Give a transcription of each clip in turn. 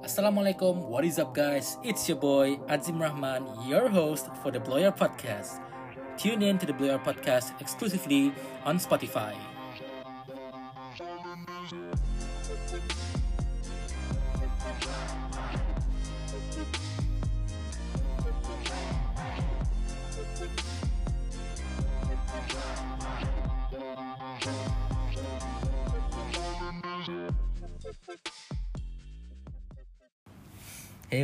Assalamualaikum, what is up, guys? It's your boy Azim Rahman, your host for the Bloyer Podcast. Tune in to the Bloyer Podcast exclusively on Spotify.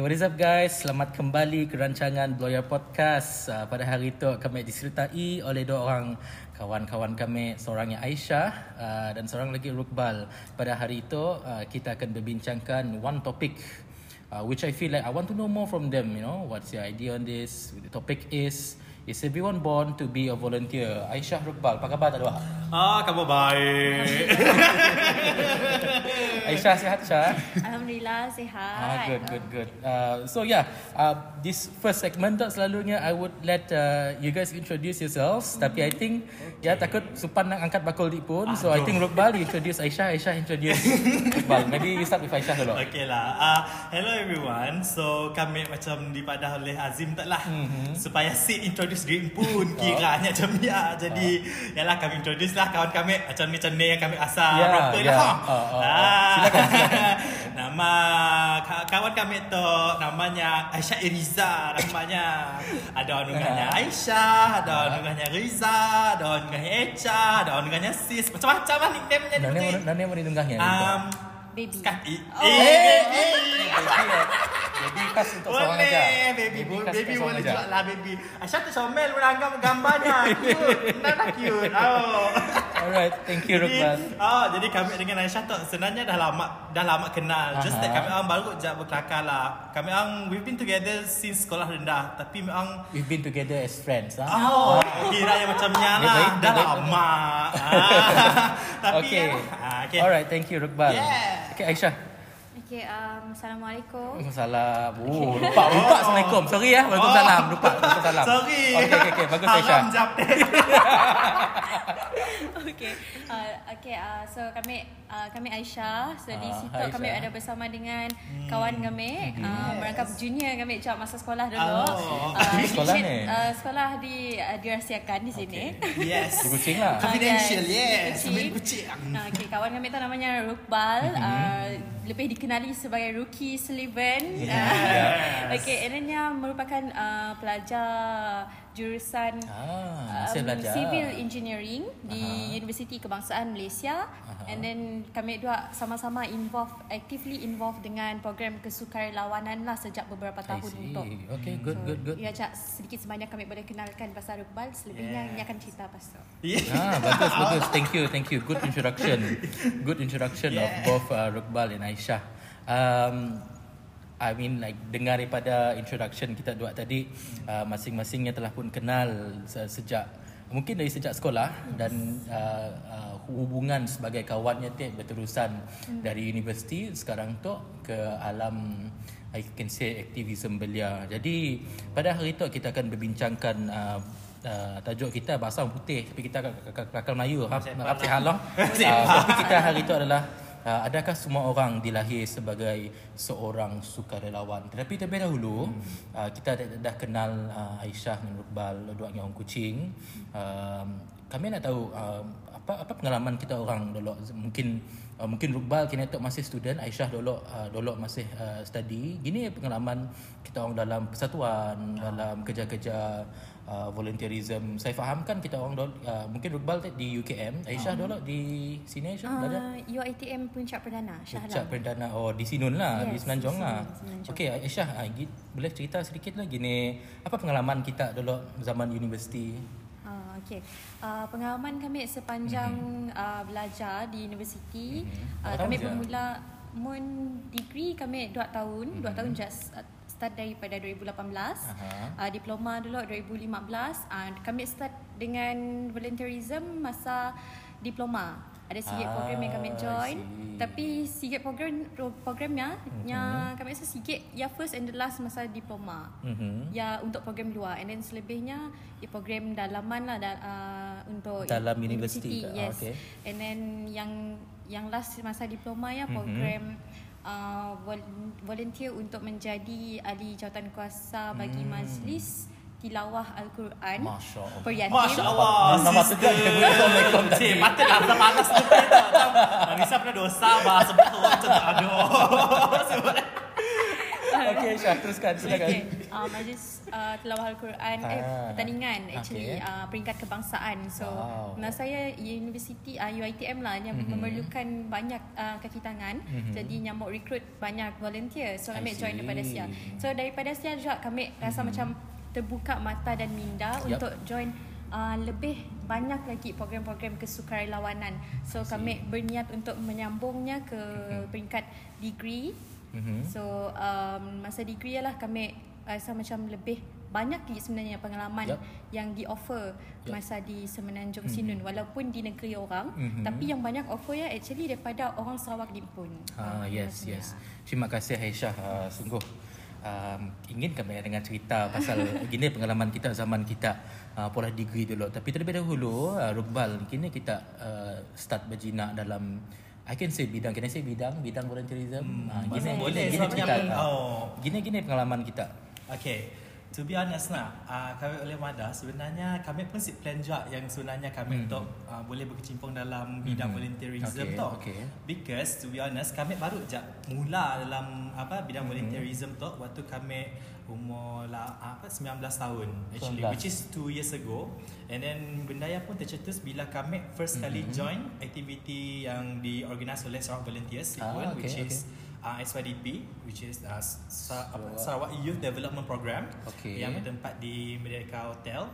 What is up guys? Selamat kembali ke rancangan Bloyer Podcast. Uh, pada hari itu kami disertai oleh dua orang kawan-kawan kami, seorangnya Aisyah uh, dan seorang lagi Rukbal. Pada hari itu uh, kita akan berbincangkan one topic uh, which I feel like I want to know more from them, you know. What's your idea on this? The topic is Is everyone born to be a volunteer? Aisyah Rukbal, apa khabar tak ada? Ah, kamu baik. Aisyah sihat Aisyah? Alhamdulillah sihat. Ah, good, good, good. Uh, so yeah, uh, this first segment tak selalunya I would let uh, you guys introduce yourselves. Mm-hmm. Tapi I think okay. ya takut Supan nak angkat bakul di pun. So I think Rukbal you introduce Aisyah, Aisyah introduce Rukbal. Maybe you start with Aisyah dulu. Okay lah. Uh, hello everyone. So kami macam dipadah oleh Azim tak lah. Mm-hmm. Supaya si introduce diri pun kiranya macam ya. Jadi uh. yalah kami introduce lah kawan kami macam ni macam ni yang kami asal. Yeah, yeah. lah. Uh, uh, uh. Ah. Silakan, silakan. Nama kawan kami tu namanya Aisyah Iriza namanya. Ada orang dengarnya Aisyah, ada orang dengarnya Riza, ada orang dengarnya Echa, ada orang dengarnya Sis. Macam-macam lah nickname-nya. Ni. mana nani mana dengarnya? Um, Baby. Sekali. Oh. Eh, Jadi khas untuk seorang boleh, aja. baby, baby, baby untuk seorang boleh juga lah, baby. Aisyah tu comel menanggap gambarnya. Cute. Nah, cute. Oh. Alright, thank you Rukbal. oh, jadi kami dengan Aisyah tu sebenarnya dah lama dah lama kenal. Just that kami orang baru je berkelakar lah. Kami orang we've been together since sekolah rendah. Tapi memang We've been together as friends. Ah. Oh, kira yang macamnya Baik, lah. Dah lama. Ah, Tapi Okay. ah, okay. Alright, thank you Rukbal. Yeah. Okay Aisyah. Okay, um, Assalamualaikum. Waalaikumsalam. Oh, lupa, lupa. Assalamualaikum. Sorry ya. Waalaikumsalam. Lupa. Waalaikumsalam. Sorry. Okay, okay, okay. Bagus Aisyah. Haram jap. okay, uh, okay. Uh, so kami uh, kami Aisyah. So di Ah, situ kami ada bersama dengan kawan kami, uh, merangkap junior kami cak masa sekolah dulu. Oh. Uh, Di sekolah di- ni? Uh, sekolah di uh, dirahsiakan di sini. Yes. Di kucing lah. Confidential, Ah, yes. Kucing. Sambil kucing. Ah, okay, kawan kami tu namanya Rukbal. Uh, lebih dikenali sebagai Rookie Sullivan. Yes. okay, and then dia merupakan uh, pelajar jurusan Ah, belajar. civil engineering di Universiti Kebangsaan Malaysia. And then kami dua sama-sama involved actively involved dengan program kesukarelawanan lah sejak beberapa I tahun see. untuk. Okay, good, good, good. Ya, Cak, sedikit sebanyak kami boleh kenalkan pasal Rukbal. Selebihnya Yes. ini akan cerita pasal. Yeah. Ah, bagus, bagus. Thank you, thank you. Good introduction. Good introduction of Yeah. both uh, Rukbal and Aisyah. Um, I mean like dengar daripada introduction kita dua tadi uh, masing-masingnya telah pun kenal se- sejak mungkin dari sejak sekolah dan uh, uh, hubungan sebagai kawannya tu berterusan dari universiti sekarang tu ke alam I can say aktivism belia. Jadi pada hari itu kita akan berbincangkan uh, uh, tajuk kita bahasa putih tapi kita kakal Melayu harap harap sihat lah. Uh, tapi kita hari itu adalah Uh, adakah semua orang dilahir sebagai seorang sukarelawan? Tetapi terlebih dahulu, hmm. uh, kita dah, dah kenal uh, Aisyah dan Rukbal, dua orang kucing. Um, kami nak tahu uh, apa apa pengalaman kita orang dulu mungkin uh, mungkin Rukbal kini tu masih student, Aisyah dulu uh, dulu masih uh, study. Gini pengalaman kita orang dalam persatuan, dalam kerja-kerja uh, volunteerism. Saya fahamkan kita orang dulu uh, mungkin Rukbal di UKM, Aisyah dulu di sini Aisyah. Uh, UiTM Puncak Perdana, Shah Puncak. Perdana Oh di Sinun lah Di Yes, Semenanjung di lah Sinun, Semenanjung. Okey Aisyah ah, gi- Boleh cerita sedikit lagi ni Apa pengalaman kita dulu Zaman universiti Ah, okay. Uh, pengalaman kami sepanjang uh, belajar di universiti, Mhm. uh, kami bermula mun degree kami 2 tahun, 2 tahun just uh, start daripada 2018. Aha. Uh, diploma dulu 2015. Uh, kami start dengan volunteerism masa diploma. Ada sikit Ah, program yang kami join. see. Tapi sikit program programnya Mhm. yang kami rasa sikit ya first and the last masa diploma. Mhm. Ya untuk program luar and then selebihnya ya program dalaman lah da, uh, untuk Dalam universiti? Ah, yes okay. and then yang yang last masa diploma ya Mhm. program uh, vol- volunteer untuk menjadi ahli jawatan kuasa bagi Hmm. majlis tilawah Al-Quran Masya Allah. Peryatim. Masya Allah Nama tegak kita boleh Assalamualaikum tadi. Patutlah Abang panas tu Nisa pernah dosa bah Sebelah tu macam tu Aduh Okey Syah teruskan silakan. Okay. Uh, majlis uh, tilawah Al-Quran eh, Ah. pertandingan actually Okay. uh, peringkat kebangsaan. So Wow. wow. saya universiti uh, UiTM lah yang mm-hmm. memerlukan banyak uh, kaki tangan. Mhm. Mm-hmm. Jadi nyamuk recruit banyak volunteer. So kami join daripada Sia. So daripada Sia juga kami rasa Mhm. macam terbuka mata dan minda Yup. untuk join uh, lebih banyak lagi program-program kesukarelawanan. So kami berniat untuk menyambungnya ke Mhm. peringkat degree Mhm. So um, masa degree lah kami rasa macam lebih banyak lagi sebenarnya pengalaman yep. yang di offer yep. masa di Semenanjung mm-hmm. Sinun walaupun di negeri orang Mhm. mm-hmm. tapi yang banyak offer ya actually daripada orang Sarawak Dimpun. Ah, Ah, yes, yes. ya. Terima kasih Aisyah. Uh, sungguh um, ingin kami dengan cerita pasal gini pengalaman kita zaman kita uh, pola degree dulu. Tapi terlebih dahulu uh, Rukbal kini kita uh, start berjinak dalam I can say bidang, can I say bidang, bidang volunteerism. Hmm, uh, gini, boleh, gini, gini cerita. uh, oh. Gini gini pengalaman kita. Okay To be honest lah uh, Kami oleh Mada Sebenarnya kami pun si plan juga Yang sebenarnya kami Mhm. untuk uh, Boleh berkecimpung dalam Bidang Mhm. volunteerism Okay, tu okay. Because to be honest Kami baru je Mula dalam apa Bidang Mhm. volunteerism tu Waktu kami Umur lah, apa 19 tahun actually 19. which is 2 years ago and then benda yang pun tercetus bila kami first kali Mhm. join activity yang diorganize oleh seorang volunteers Ah, ah, which okay, is uh, SYDP which is uh, Sarawak. Sarawak Youth Development Program Okay. yang bertempat di Merdeka Hotel.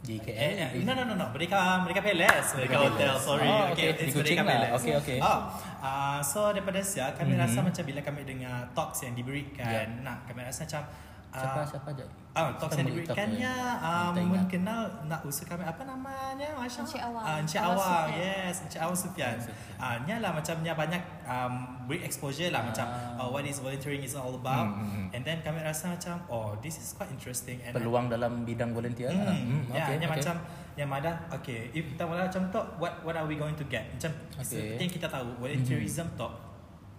Di KL. Eh, eh, no, no, no, no. Merdeka, Merdeka Palace. Merdeka Hotel, Palace. sorry. Oh, okay, okay. Di it's Merdeka lah. Palace. Okay, okay. Oh, uh, so daripada siya, kami Mhm. rasa macam bila kami dengar talks yang diberikan, Yeah. nah, kami rasa macam Siapa uh, siapa je? Ah, talk um, ni? Tak ingat. kenal nak usaha kami apa namanya Masya Encik Awang. Ah, Encik Awang Awang, yes, Encik Awang Sufian. Ah, nya lah macam nya banyak um, beri exposure lah macam Ah. uh, what is volunteering is all about. Hmm, hmm, hmm. And then kami rasa macam oh this is quite interesting and Peluang dalam bidang volunteer. Hmm, lah. Hmm, ya, okay, yang okay. macam yang mana okay, if kita mula macam tu what what are we going to get? Macam Okay. Seperti yang kita tahu volunteerism tu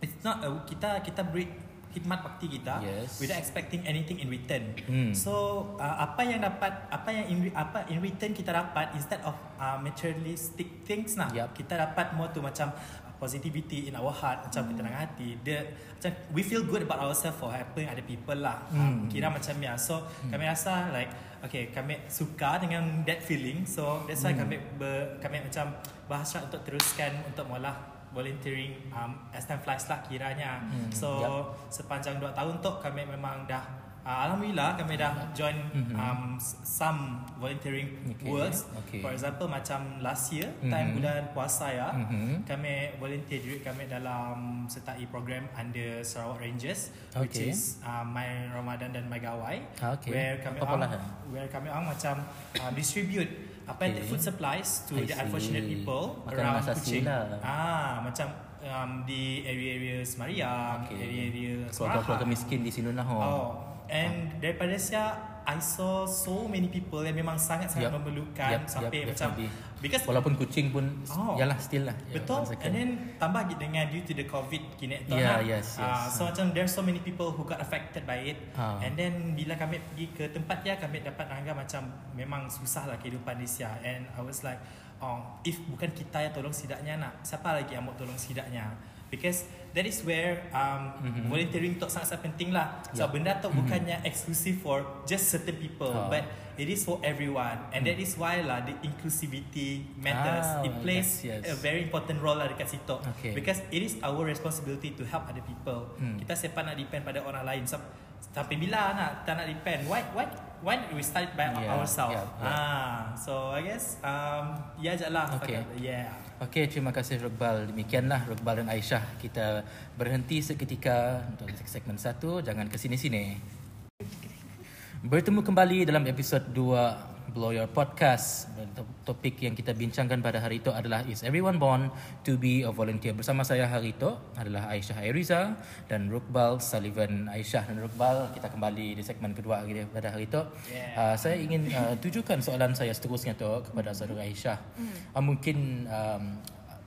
it's not a, kita kita beri khidmat bakti kita Yes. without expecting anything in return. Hmm. So uh, apa yang dapat apa yang in, apa in return kita dapat instead of uh, materialistic things nah Yup. kita dapat more tu macam uh, positivity in our heart macam ketenangan hati the macam we feel good about ourselves for helping other people lah Hmm. uh, kira macam ya so kami rasa like okay kami suka dengan that feeling so that's why Hmm. kami ber, kami macam bahasa untuk teruskan untuk mula volunteering um, as time flies lah kiranya Hmm. so Yup. sepanjang 2 tahun tu kami memang dah uh, alhamdulillah kami dah join Mhm. um, some volunteering Okay, works okay. for example macam last year time Mhm. bulan puasa ya Mhm. kami volunteer diri kami dalam sertai program under Sarawak Rangers which Okay. is uh, My Ramadan dan My Gawai Ah, okay. where kami Apa eh? where kami orang macam uh, distribute apa Okay. food supplies to I the see. unfortunate people Makanan around Kuching. lah. Ah macam um, di area-area Semariang, Okay. area-area Keluarga-keluarga Surahan. miskin di sini lah. Oh. Oh, and daripada saya I saw so many people yang memang sangat-sangat Yup. memerlukan Yup, sampai yup, macam definitely. Because Walaupun kucing pun Oh. yalah still lah. Ya, Betul. second. And then tambah lagi dengan due to the COVID kini tu Yeah, nah. yes, yes. Ah, so macam there's so many people who got affected by it. Ah. And then bila kami pergi ke tempat dia kami dapat anggap macam memang susah lah kehidupan di Sia. And I was like, oh, if bukan kita yang tolong sidaknya nak, siapa lagi yang mau tolong sidaknya? Because that is where um, Mhm. volunteering tu sangat-sangat penting lah. So Yeah. benda tu bukannya exclusive for just certain people, Ah. but it is for everyone. And that is why lah the inclusivity matters. Ah, it plays yes, yes. a very important role lah dekat situ. Okay. Because it is our responsibility to help other people. Hmm. Kita siapa nak depend pada orang lain. So, sampai bila nak tak nak depend? Why why why we start by Yeah, ourselves? yeah, yeah. Ah, so I guess um ya je lah. Okay. Yeah. Okey, terima kasih Rukbal. Demikianlah Rukbal dan Aisyah. Kita berhenti seketika untuk segmen satu. Jangan ke sini-sini. Bertemu kembali dalam episod 2 Blow Your Podcast. Topik yang kita bincangkan pada hari itu adalah Is everyone born to be a volunteer? Bersama saya hari itu adalah Aisyah Airiza dan Rukbal Sullivan. Aisyah dan Rukbal, kita kembali di segmen kedua pada hari itu. Yeah. Uh, saya ingin uh, tujukan soalan saya seterusnya tu kepada saudara Aisyah. Uh, mungkin um,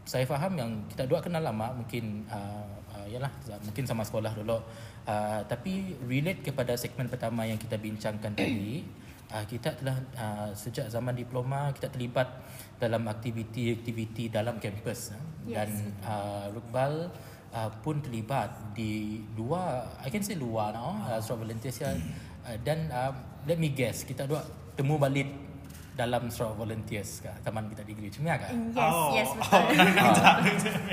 saya faham yang kita dua kenal lama mungkin uh, uh, yalah mungkin sama sekolah dulu. Uh, tapi relate kepada segmen pertama yang kita bincangkan tadi, uh, kita telah uh, sejak zaman diploma kita terlibat dalam aktiviti-aktiviti dalam kampus uh, Yes. dan uh, Rukbal uh, pun terlibat di dua I can say luar now uh, Sarawak Volunteers. Uh, dan uh, let me guess kita dua temu balik dalam Sarawak Volunteers kat zaman kita degree macam ni kan? Yes, Oh. yes betul.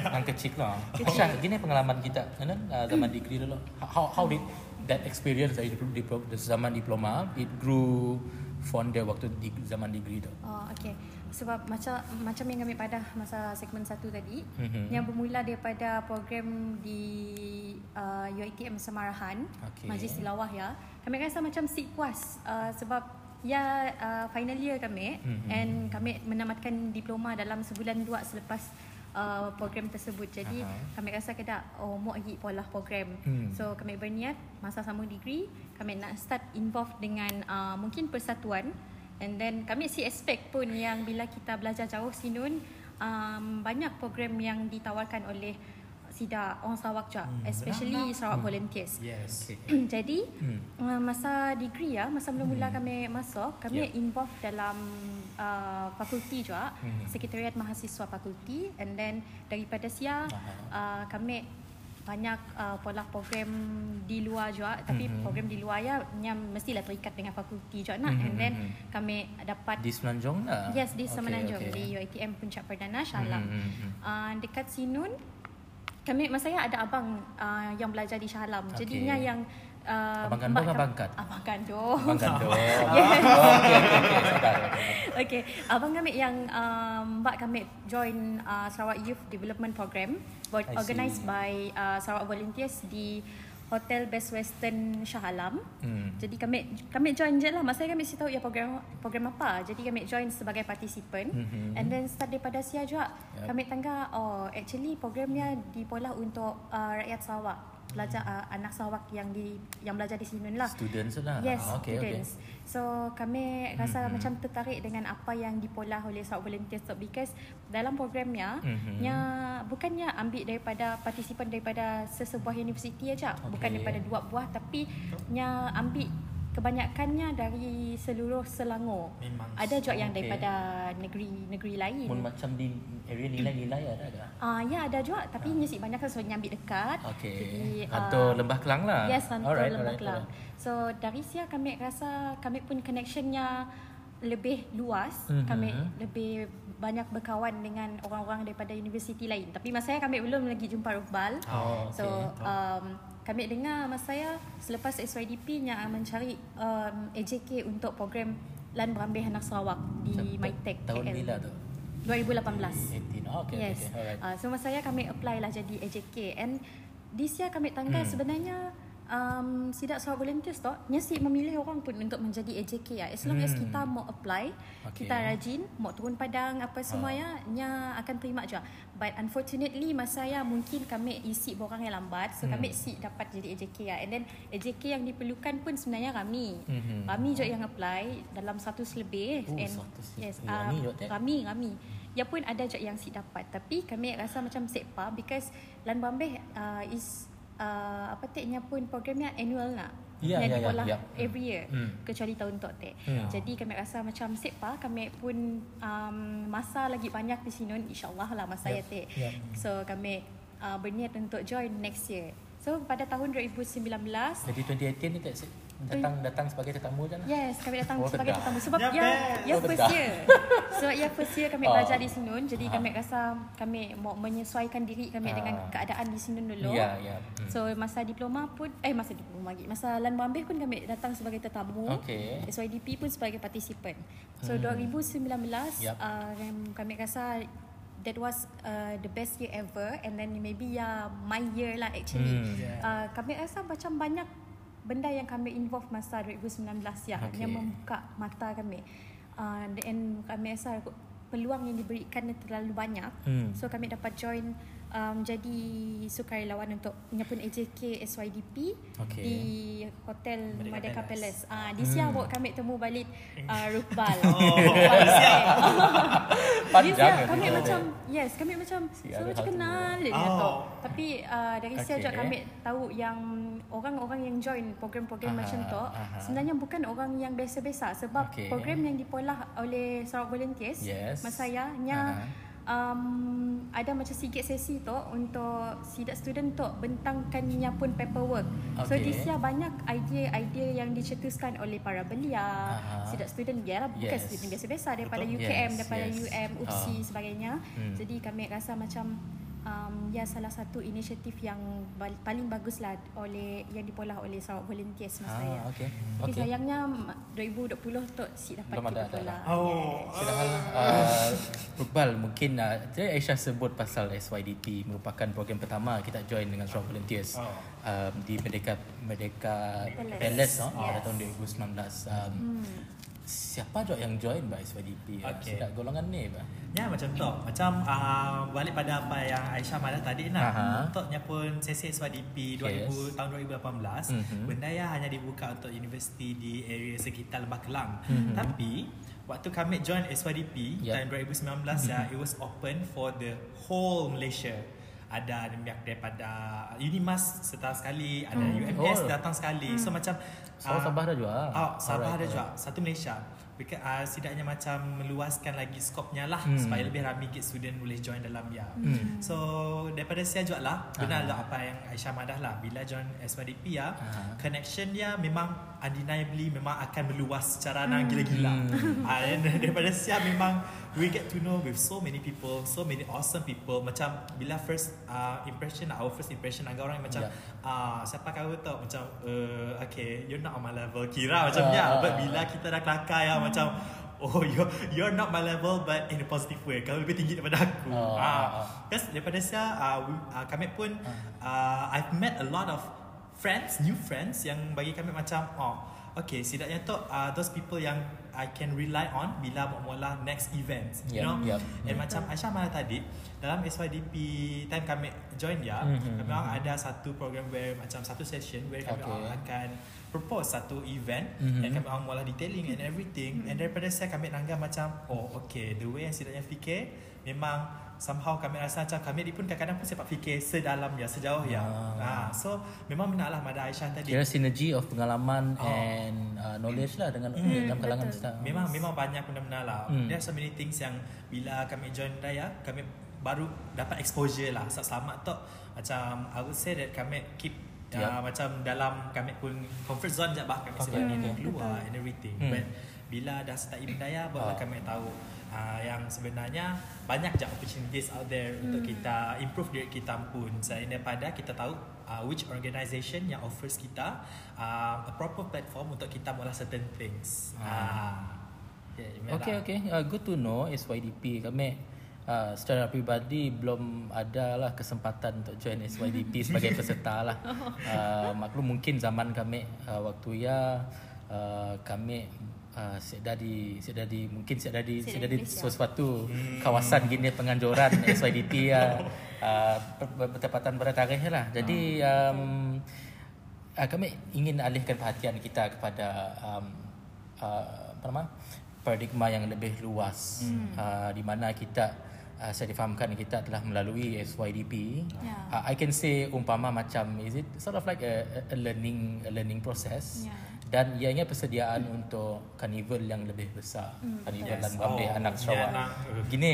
Yang kecil lah. Syah, gini pengalaman kita kan uh, zaman degree dulu. How how did that experience dari dipl- zaman diploma it grew fonder waktu di zaman degree tu? Oh, okay. Sebab macam macam yang kami pada masa segmen satu tadi, Mhm. mm-hmm. yang bermula daripada program di uh, UiTM Semarahan, Okay. Majlis Tilawah ya. Kami rasa macam sik puas uh, sebab ya uh, final year kami Mhm. mm-hmm. and kami menamatkan diploma dalam sebulan dua selepas uh, program tersebut. Jadi Aha. kami rasa kedak oh mau lagi pola program. Hmm. So kami berniat masa sama degree kami nak start involve dengan uh, mungkin persatuan and then kami si expect pun yang bila kita belajar jauh sinun um, banyak program yang ditawarkan oleh SIDA orang Sarawak juga Hmm, especially benar. Sarawak Volunteers. Yes. Okay. Jadi Hmm. uh, masa degree ya, masa mula-mula kami masuk, kami Yeah. involve dalam uh, fakulti juga, Mhm. sekretariat mahasiswa fakulti and then daripada sia uh, kami banyak uh, pola program di luar juga tapi Mhm. program di luar ya yang mestilah terikat dengan fakulti juga nak Mhm, and then mhm. kami dapat Di Semenanjung lah. Yes, di Okay, Semenanjung okay. di UiTM Puncak Perdana. Mhm, mhm, mhm. Uh, dekat Sinun kami masa saya ada abang uh, yang belajar di Shah Alam. Okay. Jadinya yang uh, Abang kandung, abang kat? Abang kandung. Abang kandung. Yes. Oh, okay, okay, okay. Abang kami yang um, mbak kami join uh, Sarawak Youth Development Program organised by uh, Sarawak Volunteers di Hotel Best Western Shah Alam. Hmm. Jadi kami kami join je lah. Masa kami mesti tahu ya program program apa. Jadi kami join sebagai participant. Mhm. And then start daripada sia juga Yup. kami tangga oh actually programnya dipolah untuk uh, rakyat Sarawak. Belajar uh, anak Sarawak yang di yang belajar di sini lah. Students lah. Yes, Ah, okay, students. So kami rasa Mhm. macam tertarik dengan apa yang dipolah oleh Sarawak Volunteers tu because dalam programnya Mhm. nya bukannya ambil daripada partisipan daripada sesebuah universiti aja, bukan Okay. daripada dua buah tapi nya ambil kebanyakannya dari seluruh Selangor. Memang. Ada juga yang Okay. daripada negeri-negeri lain. Pun macam di area nilai-nilai ada ke? Ah ya ada juga tapi uh. nyisik banyak kan sebabnya ambil dekat. Okay. Hantu ah, Lembah Kelang lah. Yes, Hantu Alright, Lembah alright, Kelang. alright. So dari sia kami rasa kami pun connectionnya lebih luas. Mhm. Kami lebih banyak berkawan dengan orang-orang daripada universiti lain. Tapi masa saya kami belum lagi jumpa Rukbal. Oh, okay. So um, kami dengar masa saya selepas SYDP yang mencari um, AJK untuk program Lan Berambih Anak Sarawak di MyTech Tahun KL. bila tu? 2018. 18. Oh, okay, yes. okay, okay. Alright. Uh, so masa saya kami apply lah jadi AJK and this year kami tangga hmm. sebenarnya um, Sidak Sarawak Volunteers tu nyasi memilih orang pun untuk menjadi AJK ya. As long hmm. as Hmm. kita mau apply, Okay. kita rajin, mau turun padang apa semua Ah. ya, nya akan terima je. But unfortunately masa saya mungkin kami isi borang yang lambat, so Hmm. kami si dapat jadi AJK ya. And then AJK yang diperlukan pun sebenarnya kami. Mhm. Kami je yang apply dalam 100 lebih Oh, and 100 yes, lebih. uh, Ramai je, Tek. kami kami ya pun ada je yang si dapat tapi kami rasa macam sepa because Lan Bambeh uh, is uh, apa teknya pun programnya annual nak Ya, yang ya, ya, dipolah ya. every year Hmm. kecuali tahun tok tek Hmm. jadi kami rasa macam sepa kami pun um, masa lagi banyak di sini insyaallah lah masa Yep, ya tek yep. so kami uh, berniat untuk join next year so pada tahun 2019 Jadi 2018 ni tak datang datang sebagai tetamu je lah. Yes, kami datang Oh, sebagai tetamu sebab Ya, ya ya Oh, first year. Sebab ya first year kami Oh. belajar di Sinun jadi Ah. kami rasa kami mau menyesuaikan diri kami Ah. dengan keadaan di Sinun dulu. Ya, ya. Hmm. So masa diploma pun eh masa diploma lagi masa Lan Bambeh pun kami datang sebagai tetamu. Okay. SYDP pun sebagai participant. So Hmm. 2019 Yup. uh, kami rasa that was uh, the best year ever and then maybe ya my year lah actually. Hmm. Yeah. Uh, kami rasa macam banyak benda yang kami involve masa 2019 ya Okay. yang membuka mata kami. Uh, kami rasa peluang yang diberikan terlalu banyak. Hmm. So kami dapat join um, jadi sukarelawan untuk menyapun AJK SYDP Okey. di Hotel Merdeka Merdeka Palace. Palace. Ah di Sia bawa kami temu balik uh, Rukbal. Oh, Rukbal. Di Panjang Sia ya kami dia. macam yes, kami macam ada macam kenal dia Oh. tu. Tapi uh, dari Sia Okey. juga kami tahu yang orang-orang yang join program-program Aha, macam tu aha. sebenarnya bukan orang yang biasa-biasa sebab Okey. program yang dipolah oleh Sarawak Volunteers Yes. masayanya um, ada macam sikit sesi tu untuk sidak student tu bentangkannya pun paperwork. So Okey. di Sia banyak idea-idea yang dicetuskan oleh para belia, Aha. sidak student dia lah bukan Yes. student biasa-biasa daripada Betul. UKM, Yes, daripada yes. UM, UPSI Ah. sebagainya. Hmm. Jadi kami rasa macam um, ya salah satu inisiatif yang bal- paling bagus lah oleh yang dipolah oleh Sarawak Volunteers masa saya. Ah, okey. Tapi Okey. sayangnya m- 2020 tu si dapat Belum ada, kita ada, polah. Oh. Sedangkan uh, Rukbal mungkin uh, tadi Aisyah sebut pasal SYDP merupakan program pertama kita join dengan Sarawak Volunteers Oh. um, di Merdeka Merdeka Palace. Palace no? Yes. pada tahun 2019. Um, Hmm. Siapa je yang join by SYDP? Okey. Sedap golongan ni bah. Ya macam tu Macam uh, Balik pada apa yang Aisyah malah tadi nak Aha. Untuknya pun Sesi SYDP 2000, Yes. Tahun 2018 Mhm. Benda yang hanya dibuka Untuk universiti Di area sekitar Lembah Kelang Mhm. Tapi Waktu kami join SYDP Yep. Tahun 2019 ya It was open for the Whole Malaysia ada pihak daripada Unimas setahun sekali ada UMS Oh. datang sekali so macam Ah, Sabah ada juga? Oh, Sabah Alright, ada juga. Satu Malaysia. Because, uh, setidaknya macam meluaskan lagi skopnya lah Hmm. supaya lebih ramai kid student boleh join dalam dia. Hmm. So daripada saya juga lah benar lah apa yang Aisyah madah lah bila join SYDP ya Aha. connection dia memang undeniably memang akan meluas secara hmm. gila-gila. Hmm. Ah, dan daripada saya memang we get to know with so many people, so many awesome people. Macam bila first uh, impression, our first impression agak orang yang macam Yeah. ah siapa kau tahu macam uh, okay you're not on my level kira macam ni Ah. uh, but bila kita dah kelakar ya macam oh you're you're not my level but in a positive way kau lebih tinggi daripada aku Oh. ah because daripada saya uh, uh, kami pun uh, I've met a lot of friends new friends yang bagi kami macam oh okay setidaknya tu uh, those people yang I can rely on bila mau mula next event you Yep, know yep, and yep. macam Aisyah mana tadi dalam SYDP time kami join dia Mhm, kami orang ada satu program where macam satu session where kami Okay. orang akan propose satu event Mhm. and kami orang mula detailing and everything and daripada saya kami nanggap macam oh okay the way yang setidaknya fikir memang somehow kami rasa macam kami ni pun kadang-kadang pun sempat fikir sedalam ya sejauh ya ah. Ah. so memang benarlah Mada Aisyah tadi Kira sinergi of pengalaman Oh. and uh, knowledge lah dengan Hmm, dalam kalangan betul. staff. Memang memang banyak benar-benar lah. Hmm. There are so many things yang bila kami join Daya, kami baru dapat exposure lah. Selamat tu macam I would say that kami keep Yep. uh, macam dalam kami pun comfort zone je bah kami Okay, sebenarnya okay. keluar and everything. Hmm. But bila dah start Daya barulah Ah. kami tahu uh, yang sebenarnya banyak je opportunities out there untuk kita improve diri kita pun. Selain daripada kita tahu uh, which organisation yang offers kita uh, a proper platform untuk kita mula certain things. Ah. Yeah, email Okay, lah. okay. Uh, good to know SYDP. Kami uh, secara pribadi belum ada lah kesempatan untuk join SYDP sebagai peserta lah. Uh, maklum mungkin zaman kami uh, waktu ya uh, kami uh, siap di mungkin di Malaysia. sesuatu kawasan gini penganjuran SYDP ya uh, ber- bertepatan pada tarikh lah. Jadi um, uh, kami ingin alihkan perhatian kita kepada um, uh, apa nama paradigma yang lebih luas hmm. uh, di mana kita uh, saya difahamkan kita telah melalui SYDP Ya. uh, I can say umpama macam is it sort of like a, a learning a learning process Ya. dan ianya persediaan untuk carnival yang lebih besar carnival Yes. dan Oh, anak Sarawak anak. gini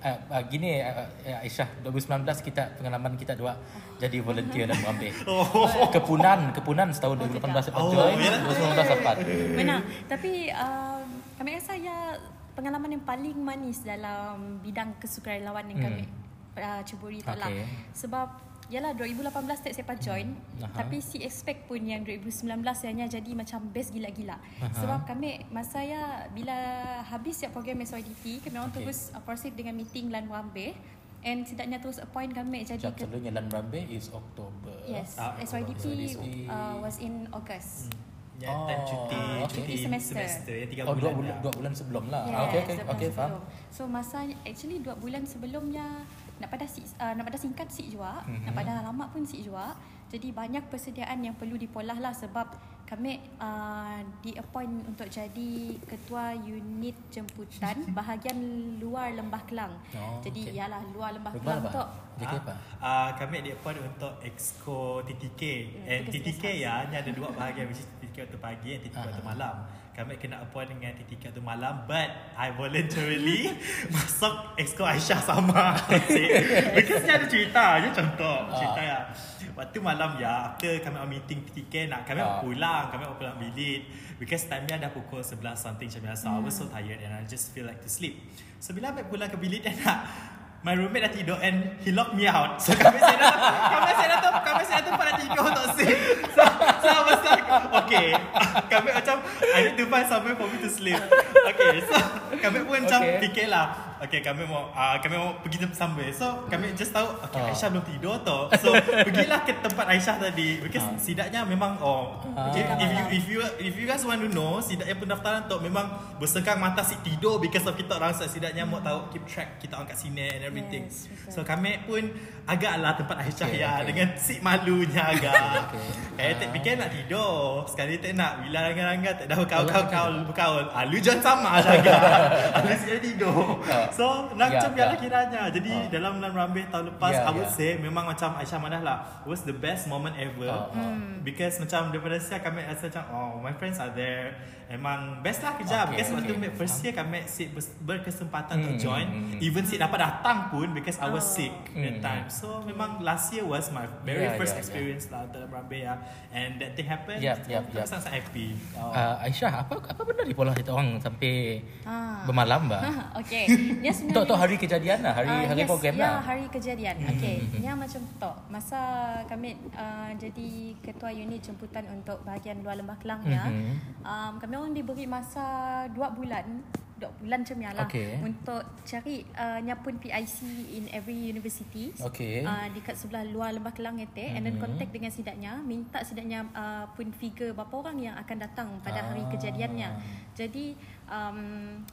uh, uh, gini uh, uh, Aisyah 2019 kita pengalaman kita dua jadi volunteer dan Bombay kepunan kepunan setahun 2018 dapat Oh, join ya. 2019 dapat Benar. Tapi um, kami rasa ya pengalaman yang paling manis dalam bidang kesukarelawan yang Hmm. kami uh, ceburi tu lah. Okay. Sebab Yalah 2018 tak siapa join Aha. Tapi si expect pun yang 2019 Yang jadi macam best gila-gila Aha. Sebab kami Masa ya Bila habis siap program SYDP Kami orang Okay. terus uh, proceed dengan meeting Lan Wambe And tidaknya terus appoint kami Jadi Sekejap sebelumnya Lan Rambe is Oktober Yes, Ah, SYDP uh, was in August. Ya, Oh, time cuti, okay. cuti Cuti semester. semester ya, tiga Oh dua bulan. bulan, dah. dua bulan sebelum lah Yes, Ah, Okay okay dua bulan okay faham. So masa actually dua bulan sebelumnya nak pada si, uh, nak pada singkat sik juga, Mhm. nak pada lama pun sik juga. Jadi banyak persediaan yang perlu dipolah lah sebab kami uh, di appoint untuk jadi ketua unit jemputan bahagian luar Lembah Kelang. Oh, jadi okey. ialah luar Lembah Luar Kelang apa? tu JK apa? Uh, kami di appoint untuk Exco TTK Ya, And TTK ya Ni ada dua bahagian Which is TTK waktu pagi TTK waktu Ah. malam Kami kena appoint dengan TTK waktu malam But I voluntarily Masuk Exco Aisyah sama. Because dia ada cerita Dia contoh Ah. Cerita ya Waktu malam ya After kami on meeting TTK nak Kami mau pulang Kami mau pulang bilik. Because time dia dah pukul 11 something macam biasa I was so tired And I just feel like to sleep. So bila ambil pulang ke bilik dia nak My roommate dah tidur and he locked me out. So kami saya dah kami saya dah tu kami saya dah tempat nak tidur untuk sleep. So, I was like, okay. Kami macam I need to find somewhere for me to sleep. Okay, so kami pun macam Okay. fikirlah. Okay, kami mau uh, kami mau pergi tempat somewhere. So kami just tahu okay Ah. Aisyah belum tidur tu. So pergilah ke tempat Aisyah tadi because Ah. sidaknya memang oh Ah. if, if you if you if you guys want to know sidaknya pendaftaran tu memang bersengkang mata si tidur because of kita orang so sidaknya mau tahu keep track kita orang kat sini and everything. Yes, so kami pun agaklah tempat Aisyah Okay, ya okay. dengan si malunya agak. Okay. Eh tak fikir nak tidur. Sekali tak nak bila rangga-rangga tak dah kau kau okay. kau berkaul. Ah lu jangan sama jaga. Lu siap tidur. Ah. So nak Ya, macam biarlah ya. kiranya. Jadi Ah. dalam bulan Rambih tahun lepas Ya, I would ya. say memang macam Aisyah Madah lah was the best moment ever. Ah, ah. Because macam daripada siap kami rasa macam oh my friends are there. Emang best lah kerja Okay, because waktu okay. first year kami si berkesempatan untuk Hmm, join hmm, hmm. even si dapat datang pun because I was Oh. sick that Hmm. time. So memang last year was my very Yeah, first yeah, experience lah dalam Rambih ya. And that thing happened. Yap, kami yap. sangat happy. Oh. Uh, Aisyah, apa apa benda di pola kita orang sampai Ah. bermalam bah? okay. Dia sebenarnya Untuk hari kejadian lah, hari Ah, hari yes, program ya, lah. hari kejadian. Hmm, Okey, hmm. ni macam tu. Masa kami uh, jadi ketua unit jemputan untuk bahagian luar Lembah Kelang ya. Um, kami orang diberi masa dua bulan bulan macam ni lah Okey. untuk cari uh, nyapun PIC in every university Okey. uh, dekat sebelah luar Lembah Kelang itu and then Mhm. contact dengan sidaknya minta sidaknya uh, pun figure berapa orang yang akan datang pada hari Ah. kejadiannya jadi um,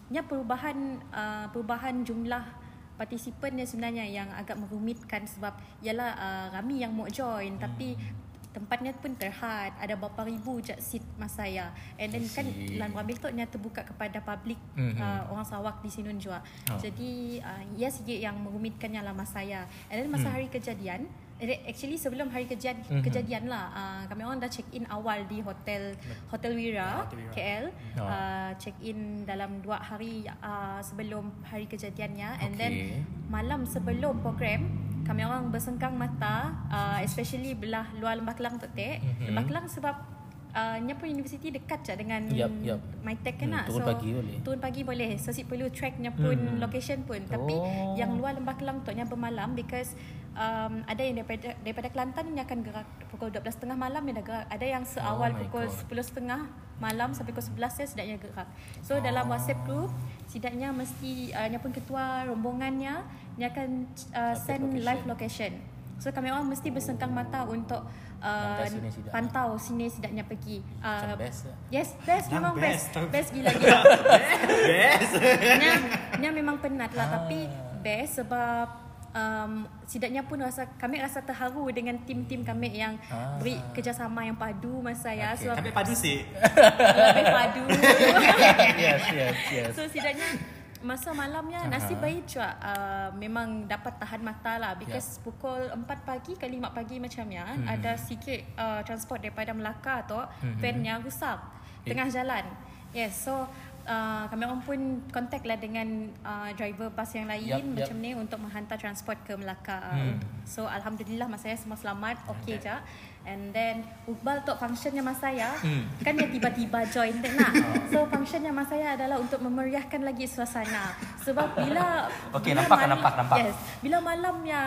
nya perubahan uh, perubahan jumlah partisipan yang sebenarnya yang agak merumitkan sebab ialah uh, ramai yang mau join tapi tempatnya pun terhad ada berapa ribu je seat masa ya and then kan. Lan Rambil tu nya terbuka kepada public Mhm. uh, orang Sarawak di sini juga Oh. jadi uh, ya sikit yang merumitkannya lah masa saya and then masa Hmm. hari kejadian eh, actually sebelum hari kejadian Mhm. kejadian lah uh, kami orang dah check in awal di hotel Hotel Wira, Hotel Wira. KL Oh. uh, check in dalam dua hari uh, sebelum hari kejadiannya and then Okey. malam sebelum program kami orang bersengkang mata uh, especially belah luar Lembah Kelang tu tek Mhm. Lembah Kelang sebab uh, nya pun universiti dekat je dengan Yup, yup. MyTech kan Hmm, nak turun pagi boleh. turun pagi boleh so si perlu tracknya pun Hmm. location pun tapi Oh. yang luar Lembah Kelang tu nya bermalam because um, ada yang daripada daripada Kelantan yang akan gerak pukul 12.30 malam yang dah gerak ada yang seawal Oh pukul God. 10.30 malam sampai pukul 11 saya sedaknya gerak so dalam Oh. WhatsApp group sidaknya mesti uh, nya pun ketua rombongannya dia akan uh, Update send location. live location so kami orang mesti bersengkang mata untuk uh, Pantau sini sidak. pantau sini sidaknya pergi Macam uh, best lah. yes best Yang memang best best. best gila-gila Best. Nya, nya memang penat lah Ah. tapi best sebab um, sidaknya pun rasa kami rasa terharu dengan tim-tim kami yang Ah. beri kerjasama yang padu masa ya Okay. sebab Kami padu sih. lebih padu. yes, yes, yes. so sidaknya masa malamnya Aha. nasib baik juga uh, memang dapat tahan mata lah because pukul 4 pagi ke 5 pagi macam ya Mhm. ada sikit uh, transport daripada Melaka tu Mhm. van yang rusak Eh. tengah jalan yes so Uh, kami orang pun contact lah dengan uh, driver bas yang lain yup. macam ni untuk menghantar transport ke Melaka. Hmm. So alhamdulillah masa saya semua selamat, okey je. And then Uqbal tu functionnya masa saya Hmm. kan dia tiba-tiba join tak nak. So functionnya masa saya adalah untuk memeriahkan lagi suasana. Sebab bila Okey, nampak, malam- nampak, nampak. Yes. Bila malamnya